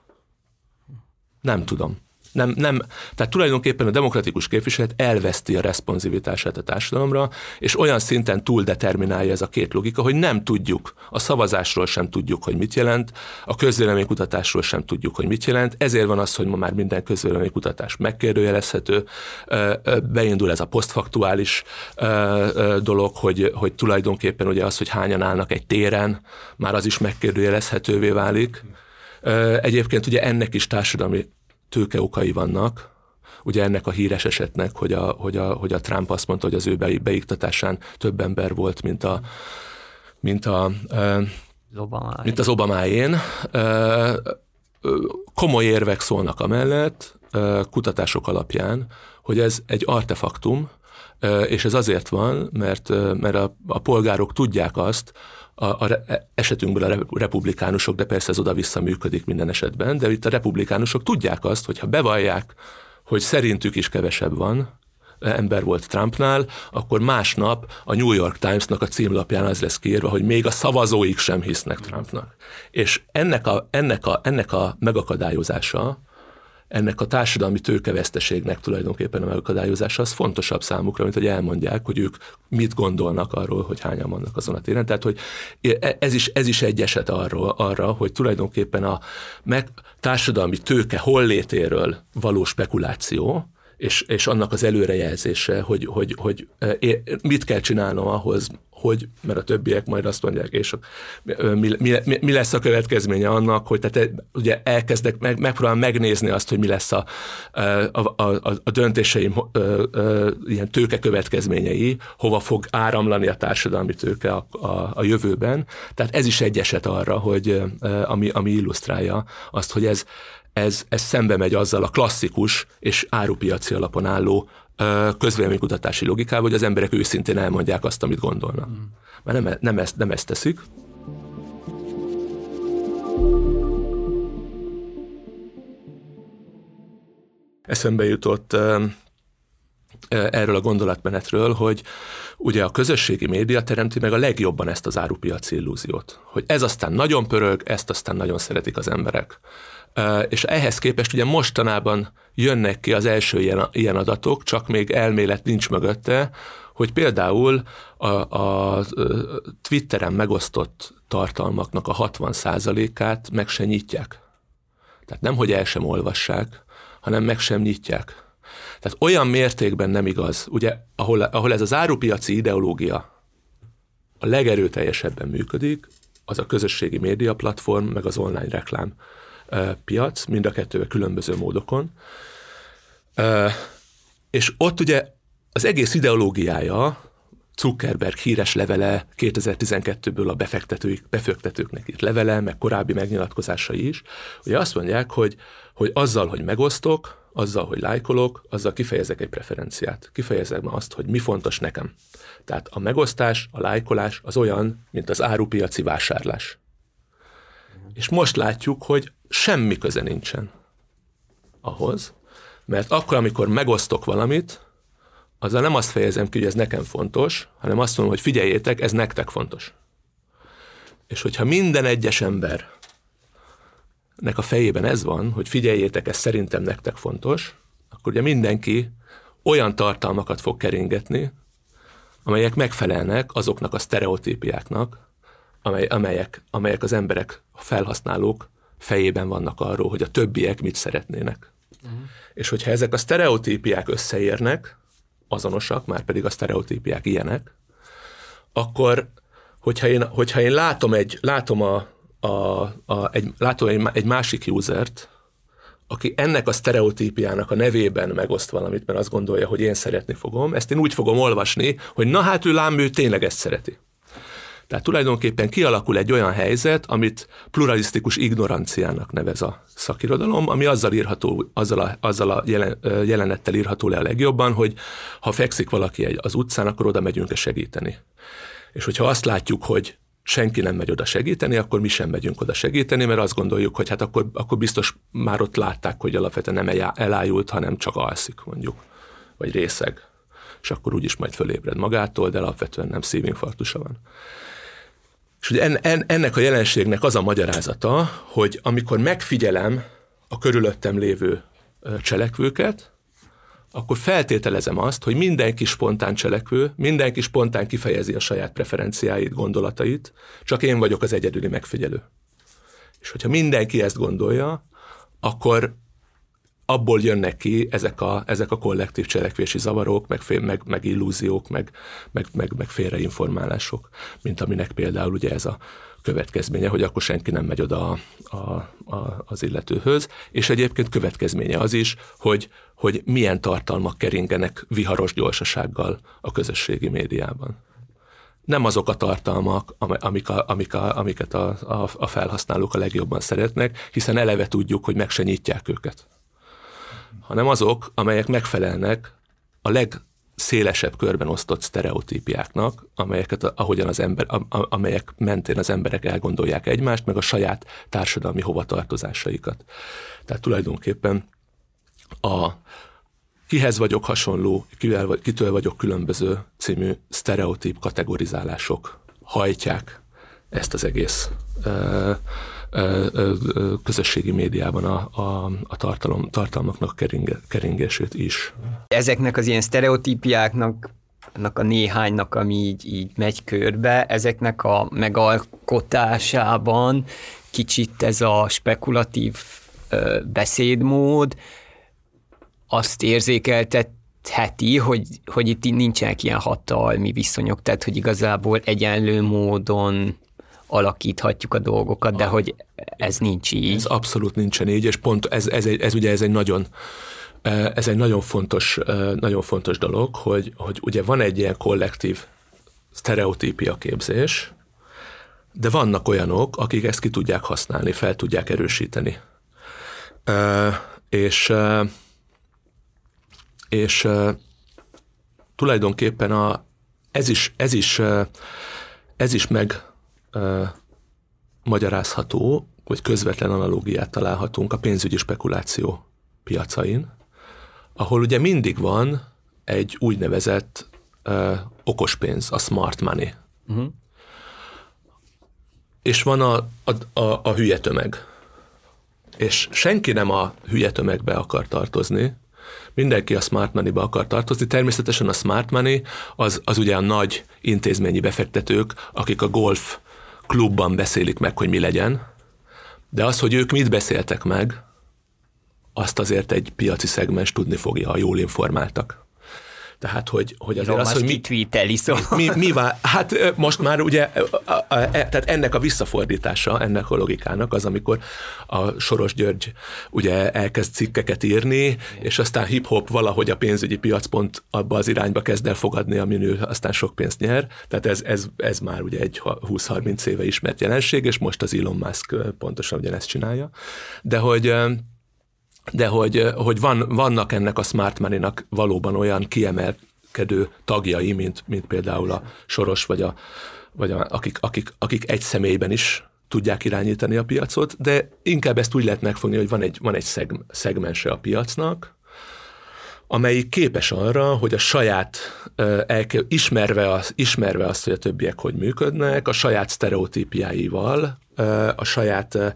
Speaker 1: Nem tudom. Nem, nem, tehát tulajdonképpen a demokratikus képviselet elveszti a responsivitását a társadalomra, és olyan szinten túl determinálja ez a két logika, hogy nem tudjuk, a szavazásról sem tudjuk, hogy mit jelent, a közvéleménykutatásról sem tudjuk, hogy mit jelent, ezért van az, hogy ma már minden közvéleménykutatás megkérdőjelezhető, beindul ez a posztfaktuális dolog, hogy, hogy tulajdonképpen ugye az, hogy hányan állnak egy téren, már az is megkérdőjelezhetővé válik. Egyébként ugye ennek is társadalmi tőkeokai vannak, ugye ennek a híres esetnek, hogy a, hogy a, hogy a Trump azt mondta, hogy az ő beiktatásán több ember volt, mint a, mint a,
Speaker 7: az
Speaker 1: mint az Obamájén. Komoly érvek szólnak amellett, kutatások alapján, hogy ez egy artefaktum, és ez azért van, mert, mert a, a polgárok tudják azt, a, a esetünkből a republikánusok, de persze ez oda-vissza működik minden esetben, de itt a republikánusok tudják azt, hogy ha bevallják, hogy szerintük is kevesebb van, ember volt Trumpnál, akkor másnap a New York Times-nak a címlapján az lesz kiírva, hogy még a szavazóik sem hisznek Trumpnak. És ennek a, ennek a, ennek a megakadályozása, ennek a társadalmi tőkeveszteségnek tulajdonképpen a megakadályozása az fontosabb számukra, mint hogy elmondják, hogy ők mit gondolnak arról, hogy hányan vannak azon a téren. Tehát, hogy ez is, ez is egy eset arról, arra, hogy tulajdonképpen a meg, társadalmi tőke hollétéről való spekuláció, és, és annak az előrejelzése, hogy, hogy, hogy mit kell csinálnom ahhoz, hogy, mert a többiek majd azt mondják, és mi, mi, mi lesz a következménye annak, hogy tehát ugye elkezdek, meg, megpróbálom megnézni azt, hogy mi lesz a, a, a, a döntéseim ilyen tőke következményei, hova fog áramlani a társadalmi tőke a, a, a jövőben. Tehát ez is egy eset arra, hogy ami, ami illusztrálja azt, hogy ez, ez, ez szembe megy azzal a klasszikus és árupiaci alapon álló közvéleménykutatási logikával, hogy az emberek őszintén elmondják azt, amit gondolnak. Hmm. Mert nem, e, nem, ezt, nem ezt teszik. Eszembe jutott erről a gondolatmenetről, hogy ugye a közösségi média teremti meg a legjobban ezt az árupiaci illúziót. Hogy ez aztán nagyon pörög, ezt aztán nagyon szeretik az emberek. És ehhez képest ugye mostanában jönnek ki az első ilyen, ilyen adatok, csak még elmélet nincs mögötte, hogy például a, a Twitteren megosztott tartalmaknak a 60%-át meg se nyitják. Tehát nem, hogy el sem olvassák, hanem meg sem nyitják. Tehát olyan mértékben nem igaz, ugye, ahol, ahol ez az árupiaci ideológia a legerőteljesebben működik, az a közösségi média platform, meg az online reklám piac, mind a kettővel különböző módokon. És ott ugye az egész ideológiája, Zuckerberg híres levele 2012-ből a befektetők, befektetőknek írt levele, meg korábbi megnyilatkozásai is, ugye azt mondják, hogy, hogy azzal, hogy megosztok, azzal, hogy lájkolok, azzal kifejezek egy preferenciát. Kifejezem azt, hogy mi fontos nekem. Tehát a megosztás, a lájkolás az olyan, mint az árupiaci vásárlás. És most látjuk, hogy semmi köze nincsen ahhoz, mert akkor, amikor megosztok valamit, azzal nem azt fejezem ki, hogy ez nekem fontos, hanem azt mondom, hogy figyeljétek, ez nektek fontos. És hogyha minden egyes ember nek a fejében ez van, hogy figyeljétek, ez szerintem nektek fontos, akkor ugye mindenki olyan tartalmakat fog keringetni, amelyek megfelelnek azoknak a sztereotípiáknak, amely, amelyek, amelyek az emberek, a felhasználók fejében vannak arról, hogy a többiek mit szeretnének. Uh-huh. És hogyha ezek a sztereotípiák összeérnek, azonosak, már pedig a sztereotípiák ilyenek, akkor hogyha én, hogyha én látom, egy, látom a, a, a, egy, látom egy, egy másik usert, aki ennek a sztereotípiának a nevében megoszt valamit, mert azt gondolja, hogy én szeretni fogom, ezt én úgy fogom olvasni, hogy na hát ő lám, ő tényleg ezt szereti. Tehát tulajdonképpen kialakul egy olyan helyzet, amit pluralisztikus ignoranciának nevez a szakirodalom, ami azzal, írható, azzal a, azzal a jelen, jelenettel írható le a legjobban, hogy ha fekszik valaki egy, az utcán, akkor oda megyünk-e segíteni. És hogyha azt látjuk, hogy senki nem megy oda segíteni, akkor mi sem megyünk oda segíteni, mert azt gondoljuk, hogy hát akkor, akkor biztos már ott látták, hogy alapvetően nem elájult, hanem csak alszik mondjuk, vagy részeg. És akkor úgyis majd fölébred magától, de alapvetően nem szívinfarktusa van. És ugye en, en, ennek a jelenségnek az a magyarázata, hogy amikor megfigyelem a körülöttem lévő cselekvőket, akkor feltételezem azt, hogy mindenki spontán cselekvő, mindenki spontán kifejezi a saját preferenciáit, gondolatait, csak én vagyok az egyedüli megfigyelő. És hogyha mindenki ezt gondolja, akkor abból jönnek ki ezek a, ezek a kollektív cselekvési zavarok, meg, fél, meg, meg illúziók, meg, meg, meg, meg félreinformálások, mint aminek például ugye ez a következménye, hogy akkor senki nem megy oda a, a, a, az illetőhöz, és egyébként következménye az is, hogy, hogy milyen tartalmak keringenek viharos gyorsasággal a közösségi médiában. Nem azok a tartalmak, amik a, amik a, amiket a, a, a felhasználók a legjobban szeretnek, hiszen eleve tudjuk, hogy meg se nyitják őket hanem azok, amelyek megfelelnek a legszélesebb körben osztott sztereotípiáknak, amelyeket, ahogyan az ember, amelyek mentén az emberek elgondolják egymást, meg a saját társadalmi hovatartozásaikat. Tehát tulajdonképpen a kihez vagyok hasonló, kivel, kitől vagyok különböző című sztereotíp kategorizálások hajtják ezt az egész közösségi médiában a, a, a tartalom, tartalmaknak keringe, keringését is.
Speaker 7: Ezeknek az ilyen sztereotípiáknak annak a néhánynak, ami így, így megy körbe, ezeknek a megalkotásában kicsit ez a spekulatív ö, beszédmód azt érzékeltetheti, hogy, hogy itt nincsenek ilyen hatalmi viszonyok, tehát hogy igazából egyenlő módon alakíthatjuk a dolgokat, de hogy ez nincs így.
Speaker 1: Ez abszolút nincsen így, és pont ez, ez, ez, ez ugye ez egy nagyon ez egy nagyon fontos, nagyon fontos dolog, hogy, hogy ugye van egy ilyen kollektív sztereotípia képzés, de vannak olyanok, akik ezt ki tudják használni, fel tudják erősíteni. És, és tulajdonképpen a, ez is, ez is, ez is meg magyarázható, vagy közvetlen analógiát találhatunk a pénzügyi spekuláció piacain, ahol ugye mindig van egy úgynevezett uh, okos pénz, a smart money. Uh-huh. És van a, a, a, a hülye tömeg. És senki nem a hülye tömegbe akar tartozni, mindenki a smart money-be akar tartozni. Természetesen a smart money az, az ugye a nagy intézményi befektetők, akik a golf klubban beszélik meg, hogy mi legyen, de az, hogy ők mit beszéltek meg, azt azért egy piaci szegmens tudni fogja, ha jól informáltak. Tehát, hogy, hogy
Speaker 7: azért az, hogy mi, tweeteli, szóval.
Speaker 1: mi, mi vál, hát most már ugye, a, a, a, e, tehát ennek a visszafordítása, ennek a logikának az, amikor a Soros György ugye elkezd cikkeket írni, Igen. és aztán hip-hop valahogy a pénzügyi piac pont abba az irányba kezd el fogadni, amin ő aztán sok pénzt nyer. Tehát ez, ez, ez már ugye egy 20-30 éve ismert jelenség, és most az Elon Musk pontosan ugyanezt csinálja. De hogy de hogy, hogy van, vannak ennek a smart money-nak valóban olyan kiemelkedő tagjai, mint, mint például a Soros, vagy, a, vagy a, akik, akik, akik egy személyben is tudják irányítani a piacot, de inkább ezt úgy lehet megfogni, hogy van egy, van egy szeg, szegmense a piacnak, amelyik képes arra, hogy a saját, ismerve, az, ismerve azt, hogy a többiek hogy működnek, a saját sztereotípiáival, a saját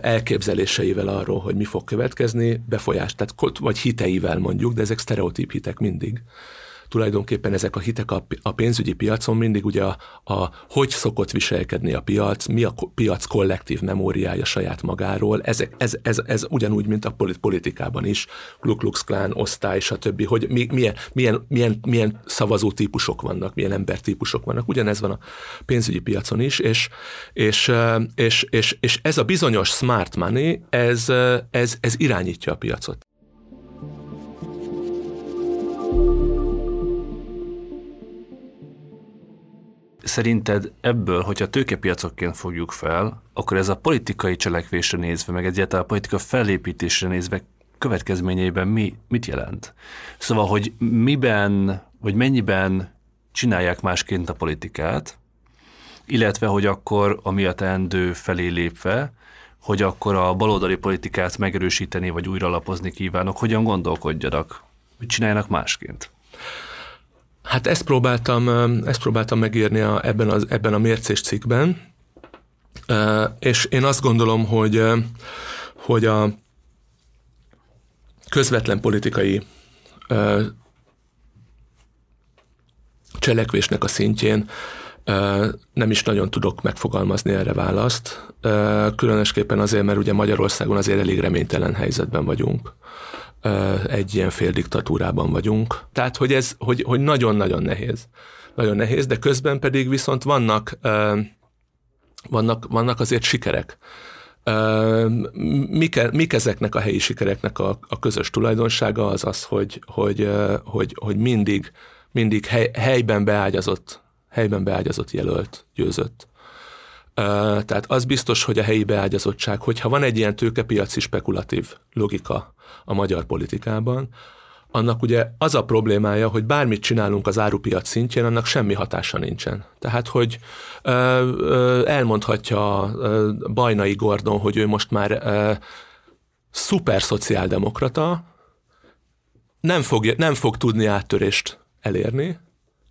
Speaker 1: elképzeléseivel arról, hogy mi fog következni, befolyást, tehát, vagy hiteivel mondjuk, de ezek sztereotíp hitek mindig tulajdonképpen ezek a hitek a, pénzügyi piacon mindig ugye a, a hogy szokott viselkedni a piac, mi a piac kollektív memóriája saját magáról, ezek, ez, ez, ez ugyanúgy, mint a politikában is, Ku Klux Klan, osztály, stb., hogy mi, milyen, milyen, milyen, milyen szavazó típusok vannak, milyen embertípusok vannak. Ugyanez van a pénzügyi piacon is, és, és, és, és, és ez a bizonyos smart money, ez, ez, ez irányítja a piacot.
Speaker 6: Szerinted ebből, hogyha tőkepiacokként fogjuk fel, akkor ez a politikai cselekvésre nézve, meg egyáltalán a politika fellépítésre nézve következményeiben mi, mit jelent? Szóval, hogy miben, vagy mennyiben csinálják másként a politikát, illetve, hogy akkor a miatt teendő felé lépve, hogy akkor a baloldali politikát megerősíteni, vagy újra lapozni kívánok, hogyan gondolkodjanak, hogy csináljanak másként?
Speaker 1: Hát ezt próbáltam, ezt próbáltam megírni a, ebben, az, ebben a mércés cikkben, és én azt gondolom, hogy, hogy a közvetlen politikai cselekvésnek a szintjén nem is nagyon tudok megfogalmazni erre választ, különösképpen azért, mert ugye Magyarországon azért elég reménytelen helyzetben vagyunk egy ilyen fél diktatúrában vagyunk. Tehát, hogy ez, hogy, hogy nagyon-nagyon nehéz. Nagyon nehéz, de közben pedig viszont vannak, vannak, vannak azért sikerek. Mik, mik ezeknek a helyi sikereknek a, a közös tulajdonsága az az, hogy, hogy, hogy, hogy mindig, mindig hely, helyben beágyazott, helyben beágyazott jelölt győzött. Tehát az biztos, hogy a helyi beágyazottság, hogyha van egy ilyen tőkepiaci spekulatív logika a magyar politikában, annak ugye az a problémája, hogy bármit csinálunk az árupiac szintjén, annak semmi hatása nincsen. Tehát, hogy elmondhatja Bajnai Gordon, hogy ő most már szuper szociáldemokrata, nem fog, nem fog tudni áttörést elérni,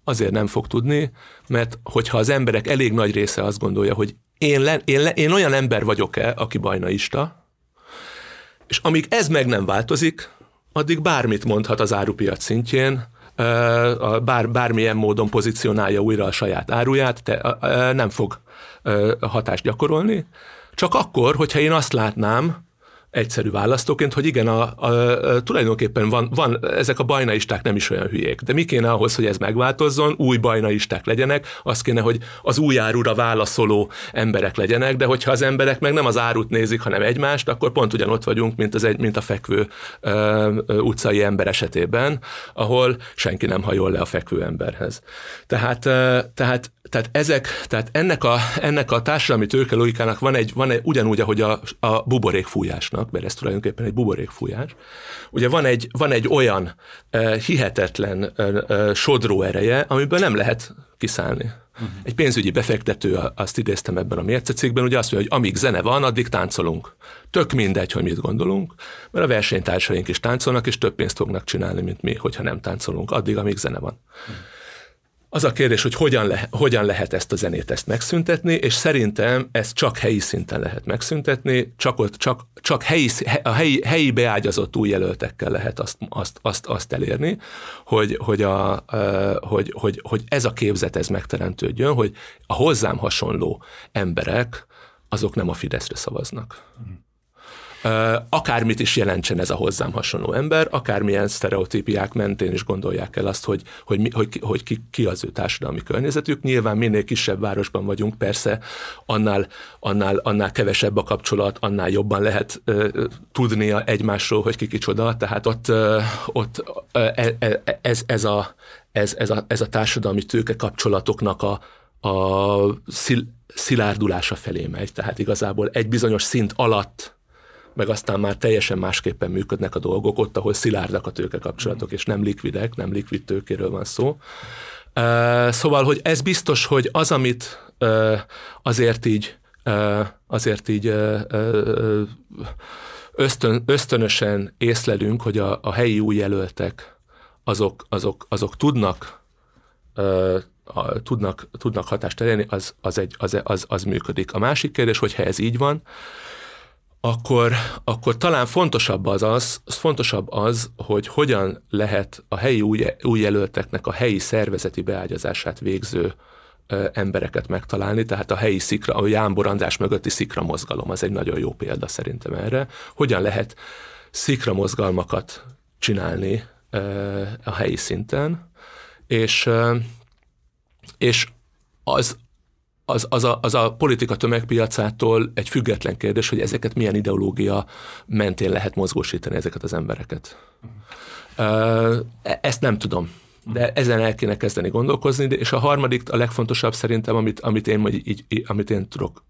Speaker 1: azért nem fog tudni, mert hogyha az emberek elég nagy része azt gondolja, hogy én, le, én, le, én olyan ember vagyok-e, aki bajnaista, és amíg ez meg nem változik, addig bármit mondhat az árupiac szintjén, bár, bármilyen módon pozícionálja újra a saját áruját, te, nem fog hatást gyakorolni. Csak akkor, hogyha én azt látnám, egyszerű választóként, hogy igen, a, a, a, tulajdonképpen van, van, ezek a bajnaisták nem is olyan hülyék. De mi kéne ahhoz, hogy ez megváltozzon, új bajnaisták legyenek, az kéne, hogy az új árura válaszoló emberek legyenek, de hogyha az emberek meg nem az árut nézik, hanem egymást, akkor pont ugyanott vagyunk, mint, az egy, mint a fekvő ö, utcai ember esetében, ahol senki nem hajol le a fekvő emberhez. Tehát, ö, tehát tehát ezek, tehát ennek a, ennek a társadalmi tőke logikának van egy, van egy ugyanúgy, ahogy a, a buborékfújásnak fújásnak, mert ez tulajdonképpen egy buborékfújás. Ugye van egy, van egy olyan uh, hihetetlen uh, uh, sodró ereje, amiből nem lehet kiszállni. Uh-huh. Egy pénzügyi befektető, azt idéztem ebben a mércecikben, ugye azt mondja, hogy amíg zene van, addig táncolunk. Tök mindegy, hogy mit gondolunk, mert a versenytársaink is táncolnak, és több pénzt fognak csinálni, mint mi, hogyha nem táncolunk, addig, amíg zene van. Uh-huh. Az a kérdés, hogy hogyan, le, hogyan lehet ezt a zenét ezt megszüntetni, és szerintem ezt csak helyi szinten lehet megszüntetni, csak, ott, csak, csak helyi, a helyi, helyi beágyazott új jelöltekkel lehet azt, azt, azt, azt elérni, hogy, hogy, a, hogy, hogy, hogy ez a képzet ez megteremtődjön, hogy a hozzám hasonló emberek azok nem a Fideszre szavaznak. Mm akármit is jelentsen ez a hozzám hasonló ember, akármilyen sztereotípiák mentén is gondolják el azt, hogy, hogy, mi, hogy, hogy ki, ki az ő társadalmi környezetük. Nyilván minél kisebb városban vagyunk, persze annál, annál, annál kevesebb a kapcsolat, annál jobban lehet uh, tudnia egymásról, hogy ki kicsoda, tehát ott, uh, ott uh, ez, ez, a, ez, ez, a, ez a társadalmi tőke kapcsolatoknak a, a szil, szilárdulása felé megy. Tehát igazából egy bizonyos szint alatt meg aztán már teljesen másképpen működnek a dolgok, ott, ahol szilárdak a tőkekapcsolatok, és nem likvidek, nem likvid tőkéről van szó. Szóval, hogy ez biztos, hogy az, amit azért így, azért így ösztön, ösztönösen észlelünk, hogy a, a helyi új jelöltek azok, azok, azok tudnak a, tudnak, tudnak hatást elérni, az, az, egy, az, az, az működik. A másik kérdés, hogyha ez így van, akkor, akkor talán fontosabb az, az, fontosabb az, hogy hogyan lehet a helyi új, új jelölteknek a helyi szervezeti beágyazását végző embereket megtalálni, tehát a helyi szikra, a Jánbor András mögötti szikra mozgalom, az egy nagyon jó példa szerintem erre. Hogyan lehet szikra mozgalmakat csinálni a helyi szinten, és, és az, az, az, a, az a politika tömegpiacától egy független kérdés, hogy ezeket milyen ideológia mentén lehet mozgósítani ezeket az embereket. Uh, ezt nem tudom, de ezen el kéne kezdeni gondolkozni, és a harmadik, a legfontosabb szerintem, amit, amit, én, így, amit én tudok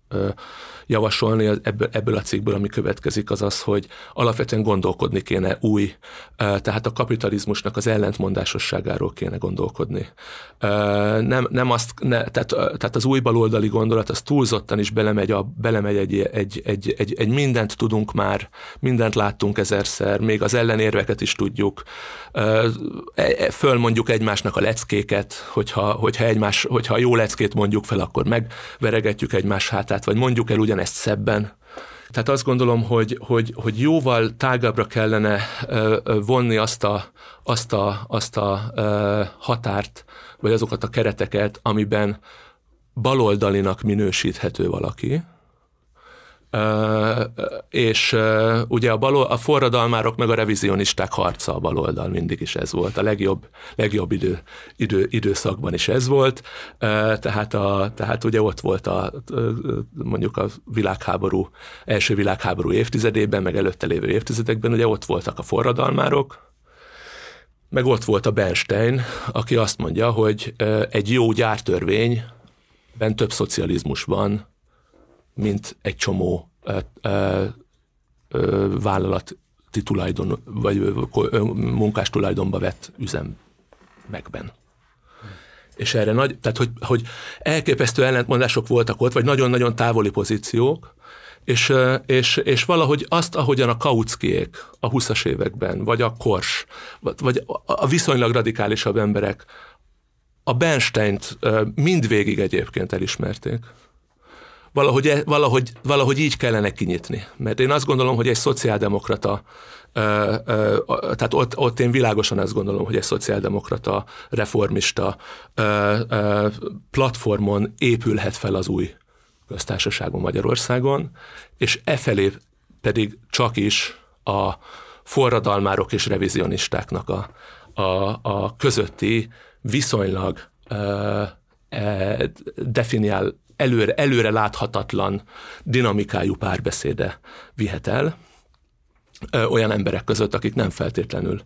Speaker 1: javasolni ebből, ebből a cikkből, ami következik, az az, hogy alapvetően gondolkodni kéne új, tehát a kapitalizmusnak az ellentmondásosságáról kéne gondolkodni. Nem, nem azt, ne, tehát, tehát az új baloldali gondolat, az túlzottan is belemegy, a, belemegy egy, egy, egy, egy, egy mindent tudunk már, mindent láttunk ezerszer, még az ellenérveket is tudjuk. E, e, fölmondjuk egymásnak a leckéket, hogyha, hogyha, egymás, hogyha jó leckét mondjuk fel, akkor megveregetjük egymás hátát, vagy mondjuk el ugyanezt szebben. Tehát azt gondolom, hogy, hogy, hogy jóval tágabbra kellene vonni azt a, azt a, azt a határt, vagy azokat a kereteket, amiben baloldalinak minősíthető valaki, és ugye a, balol, a forradalmárok meg a revizionisták harca a baloldal mindig is ez volt. A legjobb, legjobb idő, idő, időszakban is ez volt. Tehát, a, tehát ugye ott volt a, mondjuk a világháború, első világháború évtizedében, meg előtte lévő évtizedekben, ugye ott voltak a forradalmárok, meg ott volt a Bernstein, aki azt mondja, hogy egy jó gyártörvényben több szocializmus van, mint egy csomó ö, ö, ö, vállalati tulajdon, vagy munkás tulajdonba vett üzemekben. És erre nagy, tehát hogy, hogy elképesztő ellentmondások voltak ott, vagy nagyon-nagyon távoli pozíciók, és, és, és valahogy azt, ahogyan a Kautskiék a 20-as években, vagy a Kors, vagy a viszonylag radikálisabb emberek a Bernsteint mindvégig egyébként elismerték, valahogy, e, valahogy, valahogy így kellene kinyitni. Mert én azt gondolom, hogy egy szociáldemokrata, tehát ott, ott én világosan azt gondolom, hogy egy szociáldemokrata, reformista platformon épülhet fel az új köztársaságon Magyarországon, és e felé pedig csak is a forradalmárok és revizionistáknak a, a, a közötti viszonylag e, definiál, előre, előre láthatatlan dinamikájú párbeszéde vihet el olyan emberek között, akik nem feltétlenül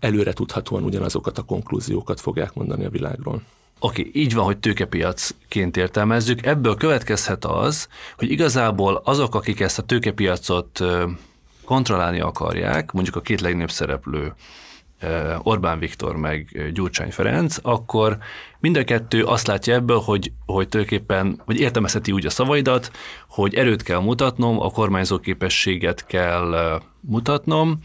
Speaker 1: előre tudhatóan ugyanazokat a konklúziókat fogják mondani a világról.
Speaker 6: Oké, így van, hogy tőkepiacként értelmezzük. Ebből következhet az, hogy igazából azok, akik ezt a tőkepiacot kontrollálni akarják, mondjuk a két legnagyobb szereplő, Orbán Viktor meg Gyurcsány Ferenc, akkor mind a kettő azt látja ebből, hogy, hogy tulajdonképpen, vagy értelmezheti úgy a szavaidat, hogy erőt kell mutatnom, a kormányzó képességet kell mutatnom,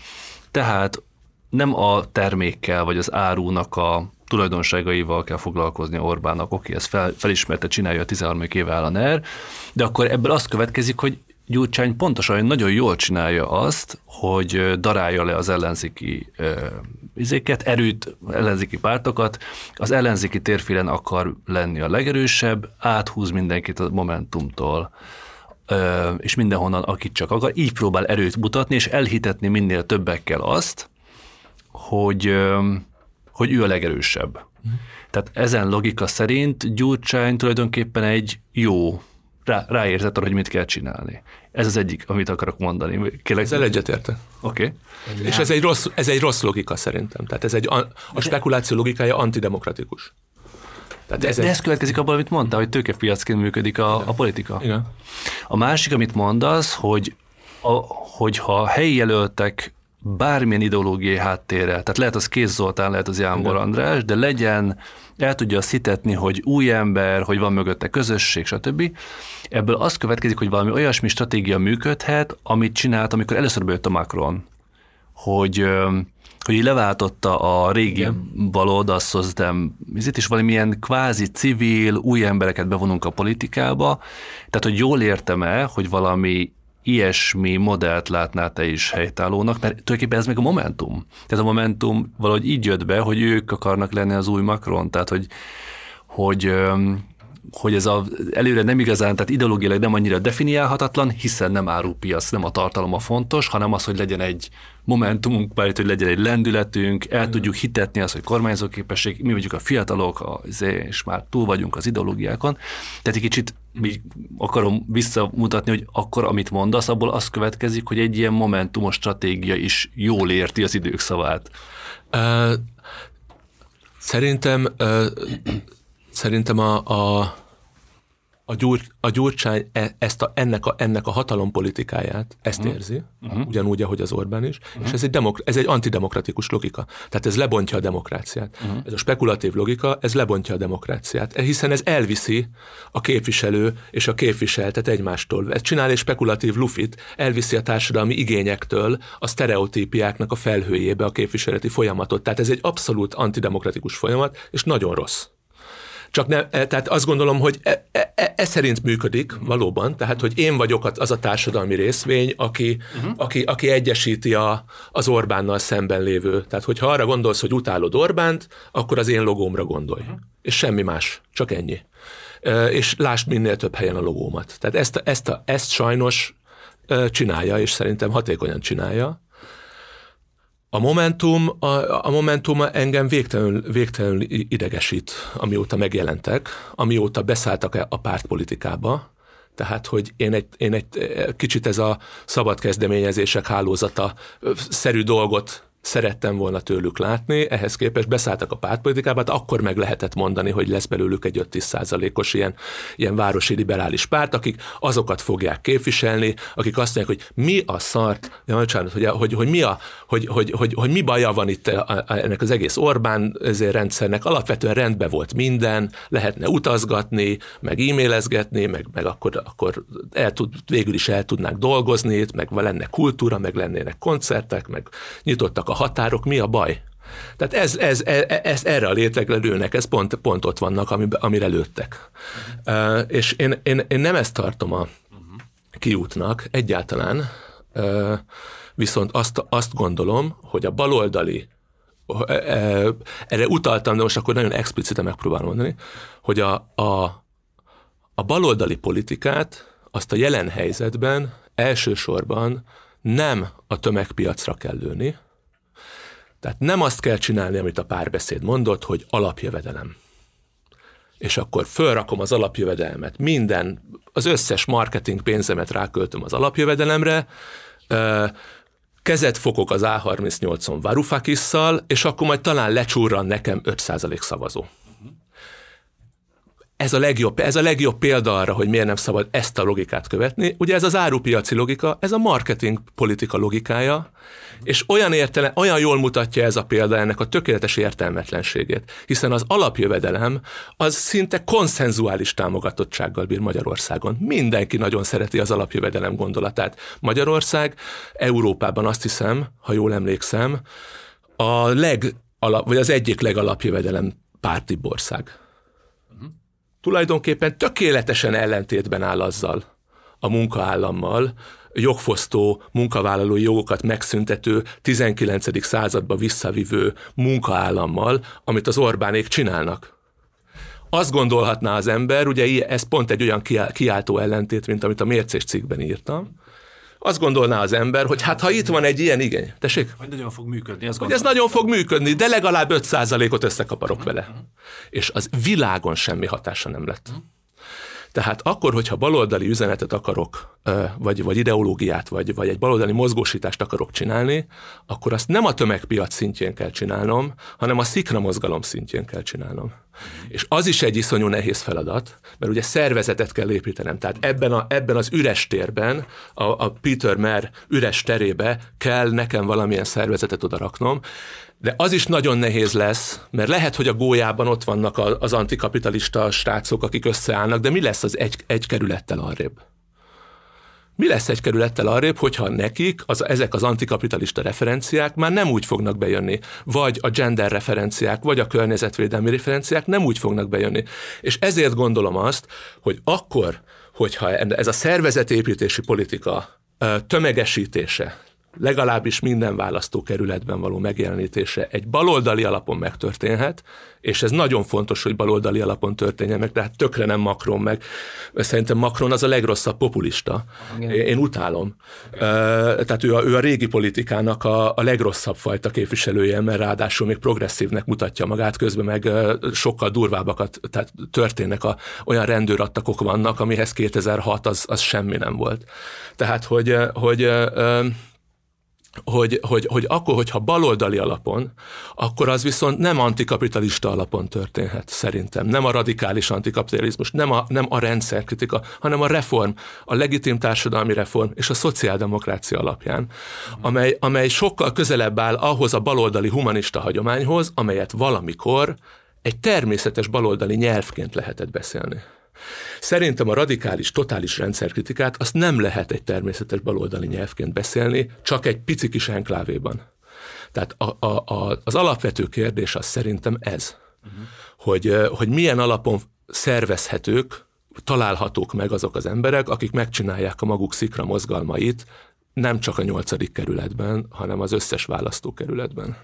Speaker 6: tehát nem a termékkel vagy az árunak a tulajdonságaival kell foglalkozni Orbánnak, oké, ez fel, felismerte, csinálja a 13. éve áll a NER, de akkor ebből azt következik, hogy Gyurcsány pontosan nagyon jól csinálja azt, hogy darálja le az ellenzéki izéket, erőt, ellenzéki pártokat, az ellenzéki térfélen akar lenni a legerősebb, áthúz mindenkit a Momentumtól, és mindenhonnan, akit csak akar, így próbál erőt mutatni, és elhitetni minél többekkel azt, hogy, hogy ő a legerősebb. Mm. Tehát ezen logika szerint Gyurcsány tulajdonképpen egy jó, rá, ráérzett arra, hogy mit kell csinálni. Ez az egyik, amit akarok mondani.
Speaker 1: Kérlek, Ezzel egyetértek.
Speaker 6: Oké.
Speaker 1: Okay. És ez egy, rossz, ez egy rossz logika szerintem. Tehát ez egy, a spekuláció logikája antidemokratikus.
Speaker 6: Tehát de, ez, de ez következik abból, amit mondta, hogy tőkepiacként működik a, a politika.
Speaker 1: Igen.
Speaker 6: A másik, amit mondasz, hogy a, hogyha helyi jelöltek bármilyen ideológiai háttérrel, tehát lehet az Kész Zoltán, lehet az Jánbor András, de legyen, el tudja azt hitetni, hogy új ember, hogy van mögötte közösség, stb. Ebből az következik, hogy valami olyasmi stratégia működhet, amit csinált, amikor először bejött a Macron, hogy hogy így leváltotta a régi Igen. baloldal szozdem, és valamilyen kvázi civil, új embereket bevonunk a politikába, tehát hogy jól értem-e, hogy valami ilyesmi modellt látnál te is helytállónak, mert tulajdonképpen ez meg a Momentum. Tehát a Momentum valahogy így jött be, hogy ők akarnak lenni az új Macron, tehát hogy, hogy hogy ez a, előre nem igazán, tehát ideológiailag nem annyira definiálhatatlan, hiszen nem árupiac, nem a tartalom a fontos, hanem az, hogy legyen egy momentumunk, bár hogy legyen egy lendületünk, el tudjuk hitetni azt, hogy kormányzóképesség, mi vagyunk a fiatalok, a, és már túl vagyunk az ideológiákon. Tehát egy kicsit mi akarom visszamutatni, hogy akkor, amit mondasz, abból az következik, hogy egy ilyen momentumos stratégia is jól érti az idők szavát. Uh,
Speaker 1: szerintem uh, szerintem a, a a, gyur, a Gyurcsány e, ezt a, ennek, a, ennek a hatalompolitikáját, ezt uh-huh. érzi, uh-huh. ugyanúgy, ahogy az Orbán is, uh-huh. és ez egy, demok, ez egy antidemokratikus logika. Tehát ez lebontja a demokráciát. Uh-huh. Ez a spekulatív logika, ez lebontja a demokráciát, hiszen ez elviszi a képviselő és a képviseltet egymástól. Ez csinál egy spekulatív lufit, elviszi a társadalmi igényektől a sztereotípiáknak a felhőjébe a képviseleti folyamatot. Tehát ez egy abszolút antidemokratikus folyamat, és nagyon rossz. Csak ne, e, tehát azt gondolom, hogy e, e, e, e szerint működik valóban, tehát hogy én vagyok az a társadalmi részvény, aki, uh-huh. aki, aki egyesíti a, az Orbánnal szemben lévő. Tehát hogyha arra gondolsz, hogy utálod Orbánt, akkor az én logómra gondolj. Uh-huh. És semmi más, csak ennyi. E, és lásd minél több helyen a logómat. Tehát ezt, ezt, a, ezt sajnos csinálja, és szerintem hatékonyan csinálja. A Momentum, a, a Momentum engem végtelenül, végtelenül idegesít, amióta megjelentek, amióta beszálltak a pártpolitikába, tehát, hogy én egy, én egy kicsit ez a szabad kezdeményezések hálózata szerű dolgot szerettem volna tőlük látni, ehhez képest beszálltak a pártpolitikába, hát akkor meg lehetett mondani, hogy lesz belőlük egy 5-10 százalékos ilyen, ilyen városi liberális párt, akik azokat fogják képviselni, akik azt mondják, hogy mi a szart, ja, bocsánat, hogy, hogy, hogy, mi a, hogy, hogy, hogy, hogy, mi baja van itt a, ennek az egész Orbán rendszernek, alapvetően rendben volt minden, lehetne utazgatni, meg e-mailezgetni, meg, meg akkor, akkor el tud, végül is el tudnánk dolgozni, meg lenne kultúra, meg lennének koncertek, meg nyitottak a határok, mi a baj? Tehát ez, ez, ez, ez erre a létlegre lőnek, ez pont, pont ott vannak, amire, amire lőttek. Uh-huh. Uh, és én, én, én nem ezt tartom a kiútnak egyáltalán, uh, viszont azt, azt gondolom, hogy a baloldali uh, erre utaltam, de most akkor nagyon explicite megpróbálom mondani, hogy a, a, a baloldali politikát azt a jelen helyzetben elsősorban nem a tömegpiacra kell lőni, tehát nem azt kell csinálni, amit a párbeszéd mondott, hogy alapjövedelem. És akkor fölrakom az alapjövedelmet, minden, az összes marketing pénzemet ráköltöm az alapjövedelemre, kezet fokok az A38-on Varufakisszal, és akkor majd talán lecsúrran nekem 5% szavazó. Ez a, legjobb, ez a legjobb példa arra, hogy miért nem szabad ezt a logikát követni. Ugye ez az árupiaci logika, ez a marketing politika logikája, és olyan, értele, olyan jól mutatja ez a példa ennek a tökéletes értelmetlenségét, hiszen az alapjövedelem az szinte konszenzuális támogatottsággal bír Magyarországon. Mindenki nagyon szereti az alapjövedelem gondolatát. Magyarország Európában azt hiszem, ha jól emlékszem, a leg, vagy az egyik legalapjövedelem párti ország tulajdonképpen tökéletesen ellentétben áll azzal a munkaállammal, jogfosztó, munkavállalói jogokat megszüntető, 19. századba visszavivő munkaállammal, amit az Orbánék csinálnak. Azt gondolhatná az ember, ugye ez pont egy olyan kiáltó ellentét, mint amit a mércés cikkben írtam, azt gondolná az ember, hogy hát ha itt van egy ilyen igény, tessék?
Speaker 6: Hogy nagyon fog működni. Azt
Speaker 1: hogy ez nagyon fog működni, de legalább 5%-ot összekaparok vele. És az világon semmi hatása nem lett. Tehát akkor, hogyha baloldali üzenetet akarok, vagy, vagy ideológiát, vagy, vagy egy baloldali mozgósítást akarok csinálni, akkor azt nem a tömegpiac szintjén kell csinálnom, hanem a szikra mozgalom szintjén kell csinálnom. És az is egy iszonyú nehéz feladat, mert ugye szervezetet kell építenem. Tehát ebben, a, ebben az üres térben, a, a Peter Mer üres terébe kell nekem valamilyen szervezetet oda raknom, de az is nagyon nehéz lesz, mert lehet, hogy a gólyában ott vannak az antikapitalista srácok, akik összeállnak, de mi lesz az egy, egy kerülettel arrébb? Mi lesz egy kerülettel arrébb, hogyha nekik az, ezek az antikapitalista referenciák már nem úgy fognak bejönni, vagy a gender referenciák, vagy a környezetvédelmi referenciák nem úgy fognak bejönni. És ezért gondolom azt, hogy akkor, hogyha ez a szervezetépítési politika tömegesítése, legalábbis minden választókerületben való megjelenítése egy baloldali alapon megtörténhet, és ez nagyon fontos, hogy baloldali alapon történjen meg, tehát tökre nem Macron meg. Szerintem Macron az a legrosszabb populista. Igen. Én utálom. Tehát ő a, ő a régi politikának a, a legrosszabb fajta képviselője, mert ráadásul még progresszívnek mutatja magát, közben meg sokkal durvábbakat, tehát történnek a, olyan rendőrattakok vannak, amihez 2006 az, az semmi nem volt. Tehát, hogy, hogy hogy, hogy, hogy akkor, hogyha baloldali alapon, akkor az viszont nem antikapitalista alapon történhet, szerintem. Nem a radikális antikapitalizmus, nem a, nem a rendszerkritika, hanem a reform, a legitim társadalmi reform és a szociáldemokrácia alapján, amely, amely sokkal közelebb áll ahhoz a baloldali humanista hagyományhoz, amelyet valamikor egy természetes baloldali nyelvként lehetett beszélni. Szerintem a radikális, totális rendszerkritikát azt nem lehet egy természetes baloldali nyelvként beszélni, csak egy pici kis enklávéban. Tehát a, a, a, az alapvető kérdés az szerintem ez, uh-huh. hogy, hogy milyen alapon szervezhetők, találhatók meg azok az emberek, akik megcsinálják a maguk szikra mozgalmait, nem csak a nyolcadik kerületben, hanem az összes választókerületben.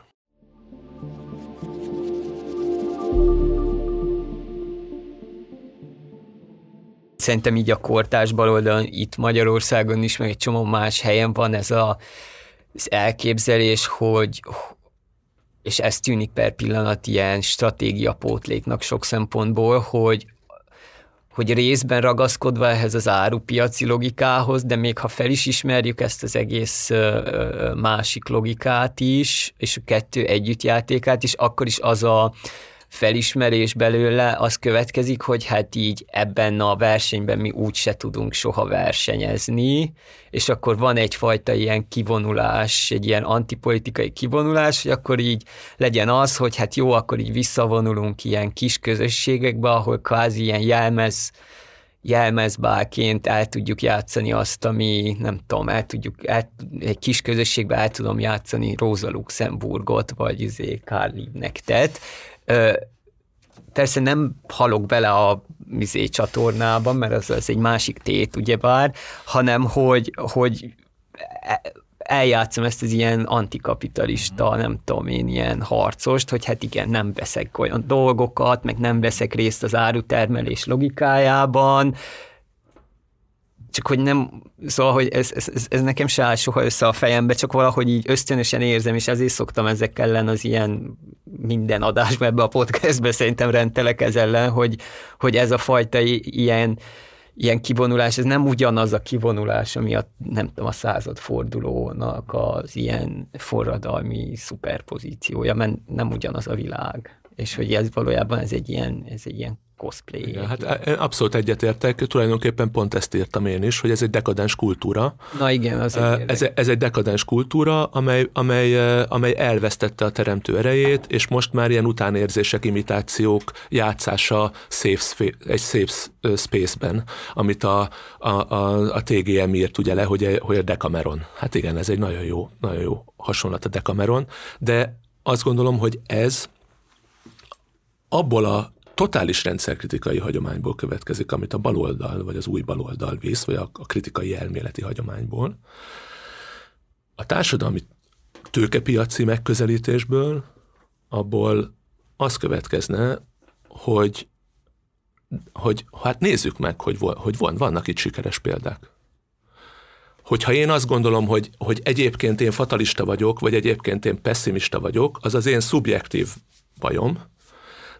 Speaker 7: Szerintem így a kortás baloldalon itt Magyarországon is, meg egy csomó más helyen van ez a, az elképzelés, hogy és ez tűnik per pillanat ilyen stratégiapótléknak sok szempontból, hogy hogy részben ragaszkodva ehhez az árupiaci logikához, de még ha fel is ismerjük ezt az egész másik logikát is, és a kettő együttjátékát is, akkor is az a felismerés belőle az következik, hogy hát így ebben a versenyben mi úgy se tudunk soha versenyezni, és akkor van egyfajta ilyen kivonulás, egy ilyen antipolitikai kivonulás, hogy akkor így legyen az, hogy hát jó, akkor így visszavonulunk ilyen kis közösségekbe, ahol kvázi ilyen jelmez jelmezbálként el tudjuk játszani azt, ami nem tudom, el tudjuk, el, egy kis közösségben el tudom játszani Rosa Luxemburgot, vagy izé Karl Liebknechtet, persze nem halok bele a mizé csatornában, mert az, az egy másik tét, ugyebár, hanem hogy, hogy e, eljátszom ezt az ilyen antikapitalista, nem tudom én, ilyen harcost, hogy hát igen, nem veszek olyan dolgokat, meg nem veszek részt az árutermelés logikájában, csak hogy nem, szóval, hogy ez, ez, ez, nekem se áll soha össze a fejembe, csak valahogy így ösztönösen érzem, és ezért szoktam ezek ellen az ilyen minden adásban ebbe a podcastbe szerintem rendelek ez ellen, hogy, hogy ez a fajta ilyen, ilyen kivonulás, ez nem ugyanaz a kivonulás, ami a, nem tudom, a századfordulónak az ilyen forradalmi szuperpozíciója, mert nem ugyanaz a világ. És hogy ez valójában ez egy ilyen, ez egy ilyen cosplay.
Speaker 1: Igen, hát abszolút egyetértek, tulajdonképpen pont ezt írtam én is, hogy ez egy dekadens kultúra.
Speaker 7: Na igen, az
Speaker 1: ez, ez egy dekadens kultúra, amely, amely, amely elvesztette a teremtő erejét, és most már ilyen utánérzések, imitációk játszása safe, egy safe space-ben, amit a, a, a, a TGM írt ugye le, hogy, hogy a Decameron. Hát igen, ez egy nagyon jó, nagyon jó hasonlat a Decameron, de azt gondolom, hogy ez abból a totális rendszerkritikai hagyományból következik, amit a baloldal, vagy az új baloldal visz, vagy a, a kritikai elméleti hagyományból. A társadalmi tőkepiaci megközelítésből abból az következne, hogy, hogy hát nézzük meg, hogy, hogy van, vannak itt sikeres példák. Hogyha én azt gondolom, hogy, hogy egyébként én fatalista vagyok, vagy egyébként én pessimista vagyok, az az én szubjektív bajom,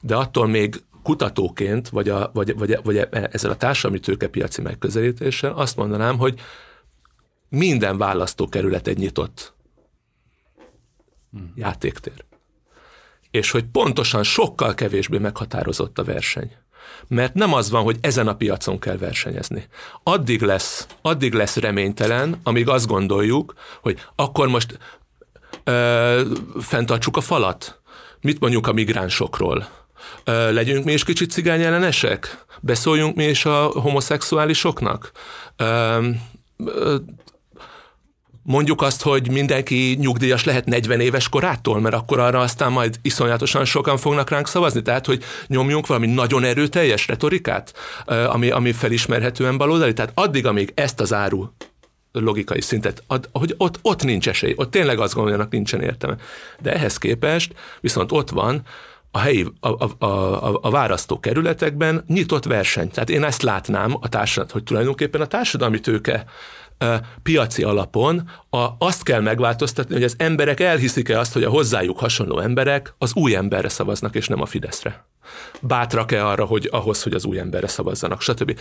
Speaker 1: de attól még kutatóként, vagy, a, vagy, vagy, vagy ezzel a társadalmi tőkepiaci megközelítéssel azt mondanám, hogy minden választókerület egy nyitott hmm. játéktér. És hogy pontosan sokkal kevésbé meghatározott a verseny. Mert nem az van, hogy ezen a piacon kell versenyezni. Addig lesz, addig lesz reménytelen, amíg azt gondoljuk, hogy akkor most ö, fenntartsuk a falat. Mit mondjuk a migránsokról? Legyünk mi is kicsit cigány ellenesek? Beszóljunk mi is a homoszexuálisoknak? Mondjuk azt, hogy mindenki nyugdíjas lehet 40 éves korától, mert akkor arra aztán majd iszonyatosan sokan fognak ránk szavazni. Tehát, hogy nyomjunk valami nagyon erőteljes retorikát, ami, ami felismerhetően baloldali. Tehát addig, amíg ezt az áru logikai szintet, ad, hogy ott, ott nincs esély, ott tényleg azt gondoljanak, nincsen értelme. De ehhez képest viszont ott van a helyi, a, a, a, a választókerületekben nyitott verseny. Tehát én ezt látnám a társadalmat, hogy tulajdonképpen a társadalmi tőke piaci alapon a, azt kell megváltoztatni, hogy az emberek elhiszik-e azt, hogy a hozzájuk hasonló emberek az új emberre szavaznak, és nem a Fideszre. Bátrak-e arra, hogy ahhoz, hogy az új emberre szavazzanak, stb.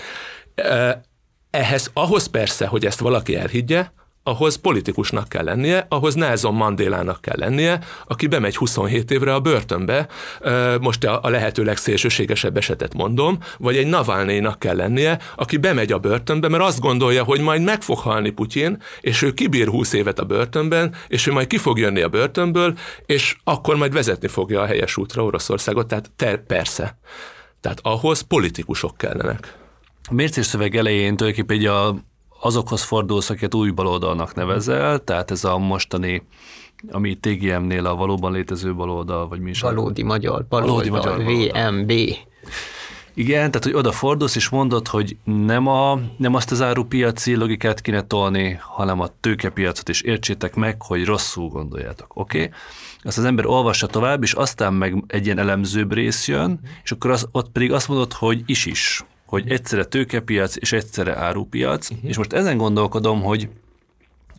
Speaker 1: Ehhez, ahhoz persze, hogy ezt valaki elhiggye, ahhoz politikusnak kell lennie, ahhoz Nelson Mandélának kell lennie, aki bemegy 27 évre a börtönbe, most a lehető legszélsőségesebb esetet mondom, vagy egy Navalnyinak kell lennie, aki bemegy a börtönbe, mert azt gondolja, hogy majd meg fog halni Putyin, és ő kibír 20 évet a börtönben, és ő majd ki fog jönni a börtönből, és akkor majd vezetni fogja a helyes útra Oroszországot, tehát ter, persze. Tehát ahhoz politikusok kellenek.
Speaker 6: A mércésszöveg elején tulajdonképpen a azokhoz fordulsz, akiket új baloldalnak nevezel, tehát ez a mostani ami TGM-nél a valóban létező baloldal, vagy mi is?
Speaker 7: Valódi magyar baloldal, Valódi magyar VMB.
Speaker 6: Igen, tehát hogy oda fordulsz és mondod, hogy nem, a, nem azt az árupiaci logikát kéne tolni, hanem a tőkepiacot, és értsétek meg, hogy rosszul gondoljátok, oké? Okay? Azt az ember olvassa tovább, és aztán meg egy ilyen elemzőbb rész jön, és akkor az, ott pedig azt mondod, hogy is is hogy egyszerre tőkepiac és egyszerre árupiac, uh-huh. és most ezen gondolkodom, hogy,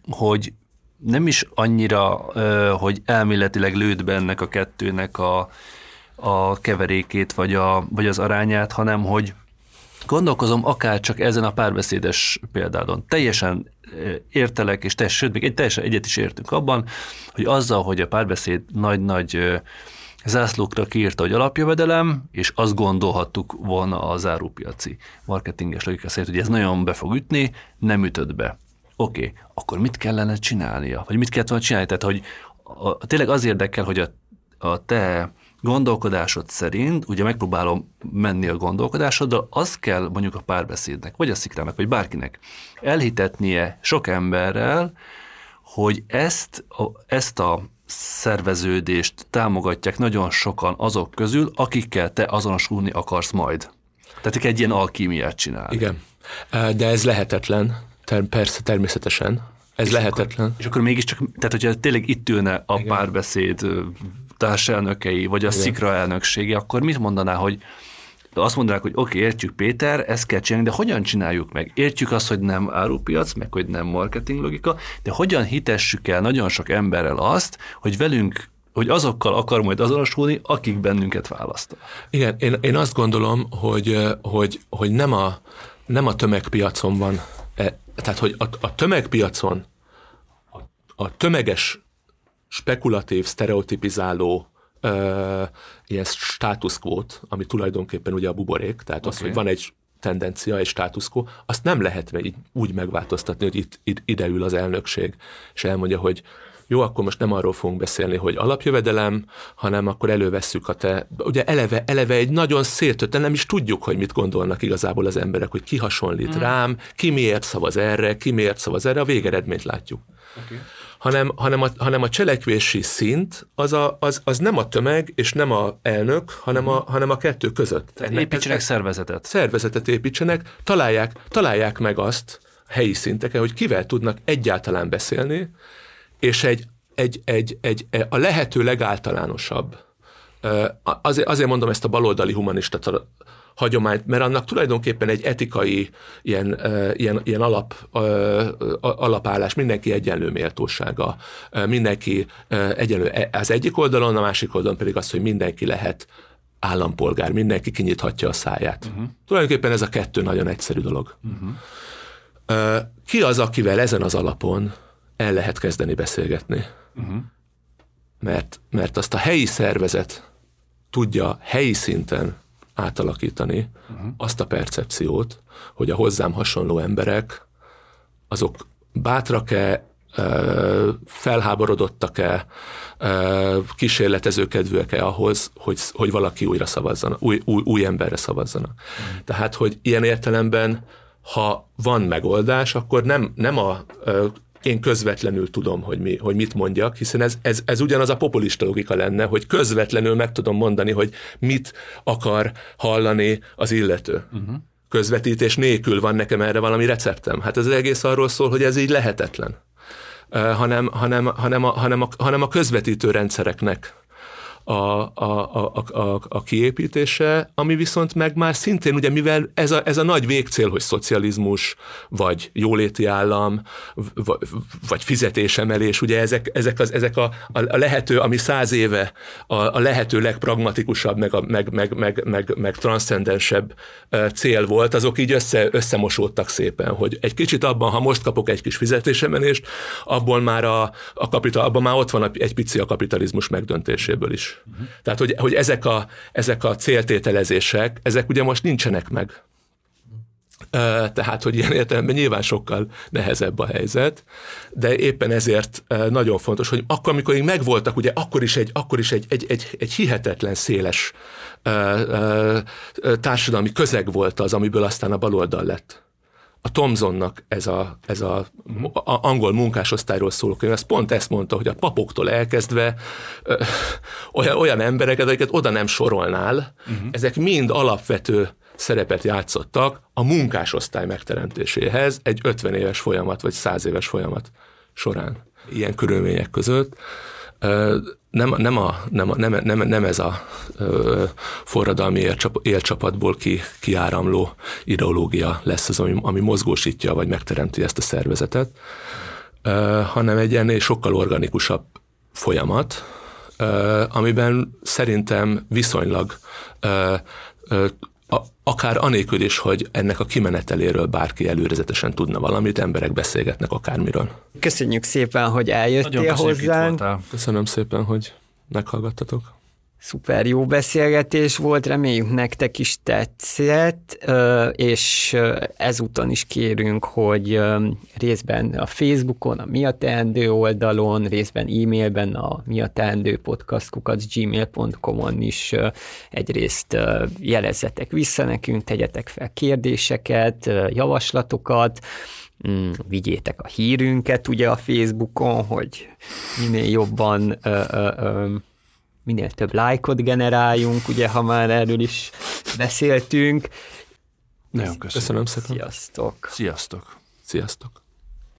Speaker 6: hogy nem is annyira, hogy elméletileg lőd be ennek a kettőnek a, a keverékét, vagy, a, vagy az arányát, hanem hogy gondolkozom akár csak ezen a párbeszédes példádon. Teljesen értelek, és teljesen, sőt, még egy teljesen egyet is értünk abban, hogy azzal, hogy a párbeszéd nagy-nagy zászlókra kiírta, hogy alapjövedelem, és azt gondolhattuk volna a zárópiaci marketinges logika szerint, hogy ez nagyon be fog ütni, nem ütött be. Oké, okay, akkor mit kellene csinálnia? Vagy mit kellett volna csinálni? Tehát, hogy a, tényleg az érdekel, hogy a, a te gondolkodásod szerint, ugye megpróbálom menni a gondolkodásoddal, az kell mondjuk a párbeszédnek, vagy a szikrának, vagy bárkinek elhitetnie sok emberrel, hogy ezt a, ezt a szerveződést támogatják nagyon sokan azok közül, akikkel te azonosulni akarsz majd. Tehát egy ilyen alkímiát csinál.
Speaker 1: Igen, de ez lehetetlen, ter- persze természetesen. Ez és lehetetlen.
Speaker 6: Akkor, és akkor mégiscsak, tehát hogyha tényleg itt ülne a Igen. párbeszéd társelnökei, vagy a Igen. szikra elnöksége, akkor mit mondaná, hogy azt mondanák, hogy oké, okay, értjük Péter, ezt kell csinálni, de hogyan csináljuk meg? Értjük azt, hogy nem árupiac, meg hogy nem marketing logika, de hogyan hitessük el nagyon sok emberrel azt, hogy velünk hogy azokkal akar majd azonosulni, akik bennünket választanak.
Speaker 1: Igen, én, én azt gondolom, hogy, hogy, hogy nem, a, nem a tömegpiacon van, e, tehát hogy a, a tömegpiacon a, tömeges, spekulatív, sztereotipizáló ö, ilyen status ami tulajdonképpen ugye a buborék, tehát okay. az, hogy van egy tendencia, egy status quo, azt nem lehet így úgy megváltoztatni, hogy itt, itt ide ül az elnökség, és elmondja, hogy jó, akkor most nem arról fogunk beszélni, hogy alapjövedelem, hanem akkor elővesszük a te, ugye eleve, eleve egy nagyon szétött, nem is tudjuk, hogy mit gondolnak igazából az emberek, hogy ki hasonlít mm. rám, ki miért szavaz erre, ki miért szavaz erre, a végeredményt látjuk. Okay. Hanem, hanem, a, hanem a cselekvési szint az, a, az, az nem a tömeg és nem a elnök, hanem, a, hanem a kettő között.
Speaker 6: Tehát építsenek ez, szervezetet.
Speaker 1: Szervezetet építsenek, találják, találják meg azt helyi szinteken, hogy kivel tudnak egyáltalán beszélni, és egy, egy, egy, egy, a lehető legáltalánosabb, azért, azért mondom ezt a baloldali humanista hagyományt, mert annak tulajdonképpen egy etikai ilyen, ilyen, ilyen alap, alapállás, mindenki egyenlő méltósága, mindenki egyenlő e, az egyik oldalon, a másik oldalon pedig az, hogy mindenki lehet állampolgár, mindenki kinyithatja a száját. Uh-huh. Tulajdonképpen ez a kettő nagyon egyszerű dolog. Uh-huh. Ki az, akivel ezen az alapon el lehet kezdeni beszélgetni. Uh-huh. Mert, mert azt a helyi szervezet tudja helyi szinten átalakítani uh-huh. azt a percepciót, hogy a hozzám hasonló emberek azok bátrak-e, felháborodottak-e, kísérletezőkedvűek-e ahhoz, hogy, hogy valaki újra szavazzanak, új, új, új emberre szavazzanak. Uh-huh. Tehát, hogy ilyen értelemben, ha van megoldás, akkor nem, nem a én közvetlenül tudom, hogy, mi, hogy mit mondjak, hiszen ez, ez, ez ugyanaz a populista logika lenne, hogy közvetlenül meg tudom mondani, hogy mit akar hallani az illető. Uh-huh. Közvetítés nélkül van nekem erre valami receptem. Hát ez egész arról szól, hogy ez így lehetetlen. Uh, hanem, hanem, hanem, a, hanem, a, hanem a közvetítő rendszereknek a, a, a, a, a kiépítése, ami viszont meg már szintén, ugye mivel ez a, ez a nagy végcél, hogy szocializmus, vagy jóléti állam, vagy fizetésemelés, ugye ezek, ezek, az, ezek a, a lehető, ami száz éve a, a lehető legpragmatikusabb, meg, a, meg, meg, meg, meg, meg transzcendensebb cél volt, azok így össze, összemosódtak szépen, hogy egy kicsit abban, ha most kapok egy kis fizetésemelést, abból már a, a kapital, abban már ott van egy pici a kapitalizmus megdöntéséből is. Uh-huh. Tehát, hogy, hogy ezek, a, ezek a céltételezések, ezek ugye most nincsenek meg. Tehát, hogy ilyen értelemben nyilván sokkal nehezebb a helyzet, de éppen ezért nagyon fontos, hogy akkor, amikor még megvoltak, ugye akkor is egy, akkor is egy, egy, egy, egy hihetetlen széles társadalmi közeg volt az, amiből aztán a baloldal lett a Thomsonnak ez a, ez a, a angol munkásosztályról szóló könyv, ez pont ezt mondta, hogy a papoktól elkezdve ö, olyan, olyan embereket, akiket oda nem sorolnál, uh-huh. ezek mind alapvető szerepet játszottak a munkásosztály megteremtéséhez egy 50 éves folyamat, vagy 100 éves folyamat során. Ilyen körülmények között nem, nem, a, nem, a, nem, nem, nem ez a ö, forradalmi élcsap, élcsapatból ki, kiáramló ideológia lesz az, ami, ami mozgósítja, vagy megteremti ezt a szervezetet, ö, hanem egy ennél sokkal organikusabb folyamat, ö, amiben szerintem viszonylag ö, ö, akár anélkül is, hogy ennek a kimeneteléről bárki előrezetesen tudna valamit, emberek beszélgetnek akármiről.
Speaker 7: Köszönjük szépen, hogy eljöttél hozzánk.
Speaker 1: Köszönöm szépen, hogy meghallgattatok.
Speaker 7: Szuper jó beszélgetés volt, reméljük nektek is tetszett, és ezúton is kérünk, hogy részben a Facebookon, a Mi a Teendő oldalon, részben e-mailben a mi a teendő podcastkukat gmail.com-on is egyrészt jelezzetek vissza nekünk, tegyetek fel kérdéseket, javaslatokat, mm, vigyétek a hírünket ugye a Facebookon, hogy minél jobban ö, ö, ö, minél több lájkot generáljunk, ugye, ha már erről is beszéltünk.
Speaker 6: Nagyon köszönöm.
Speaker 1: Köszönöm szépen.
Speaker 7: Sziasztok.
Speaker 6: Sziasztok.
Speaker 1: Sziasztok.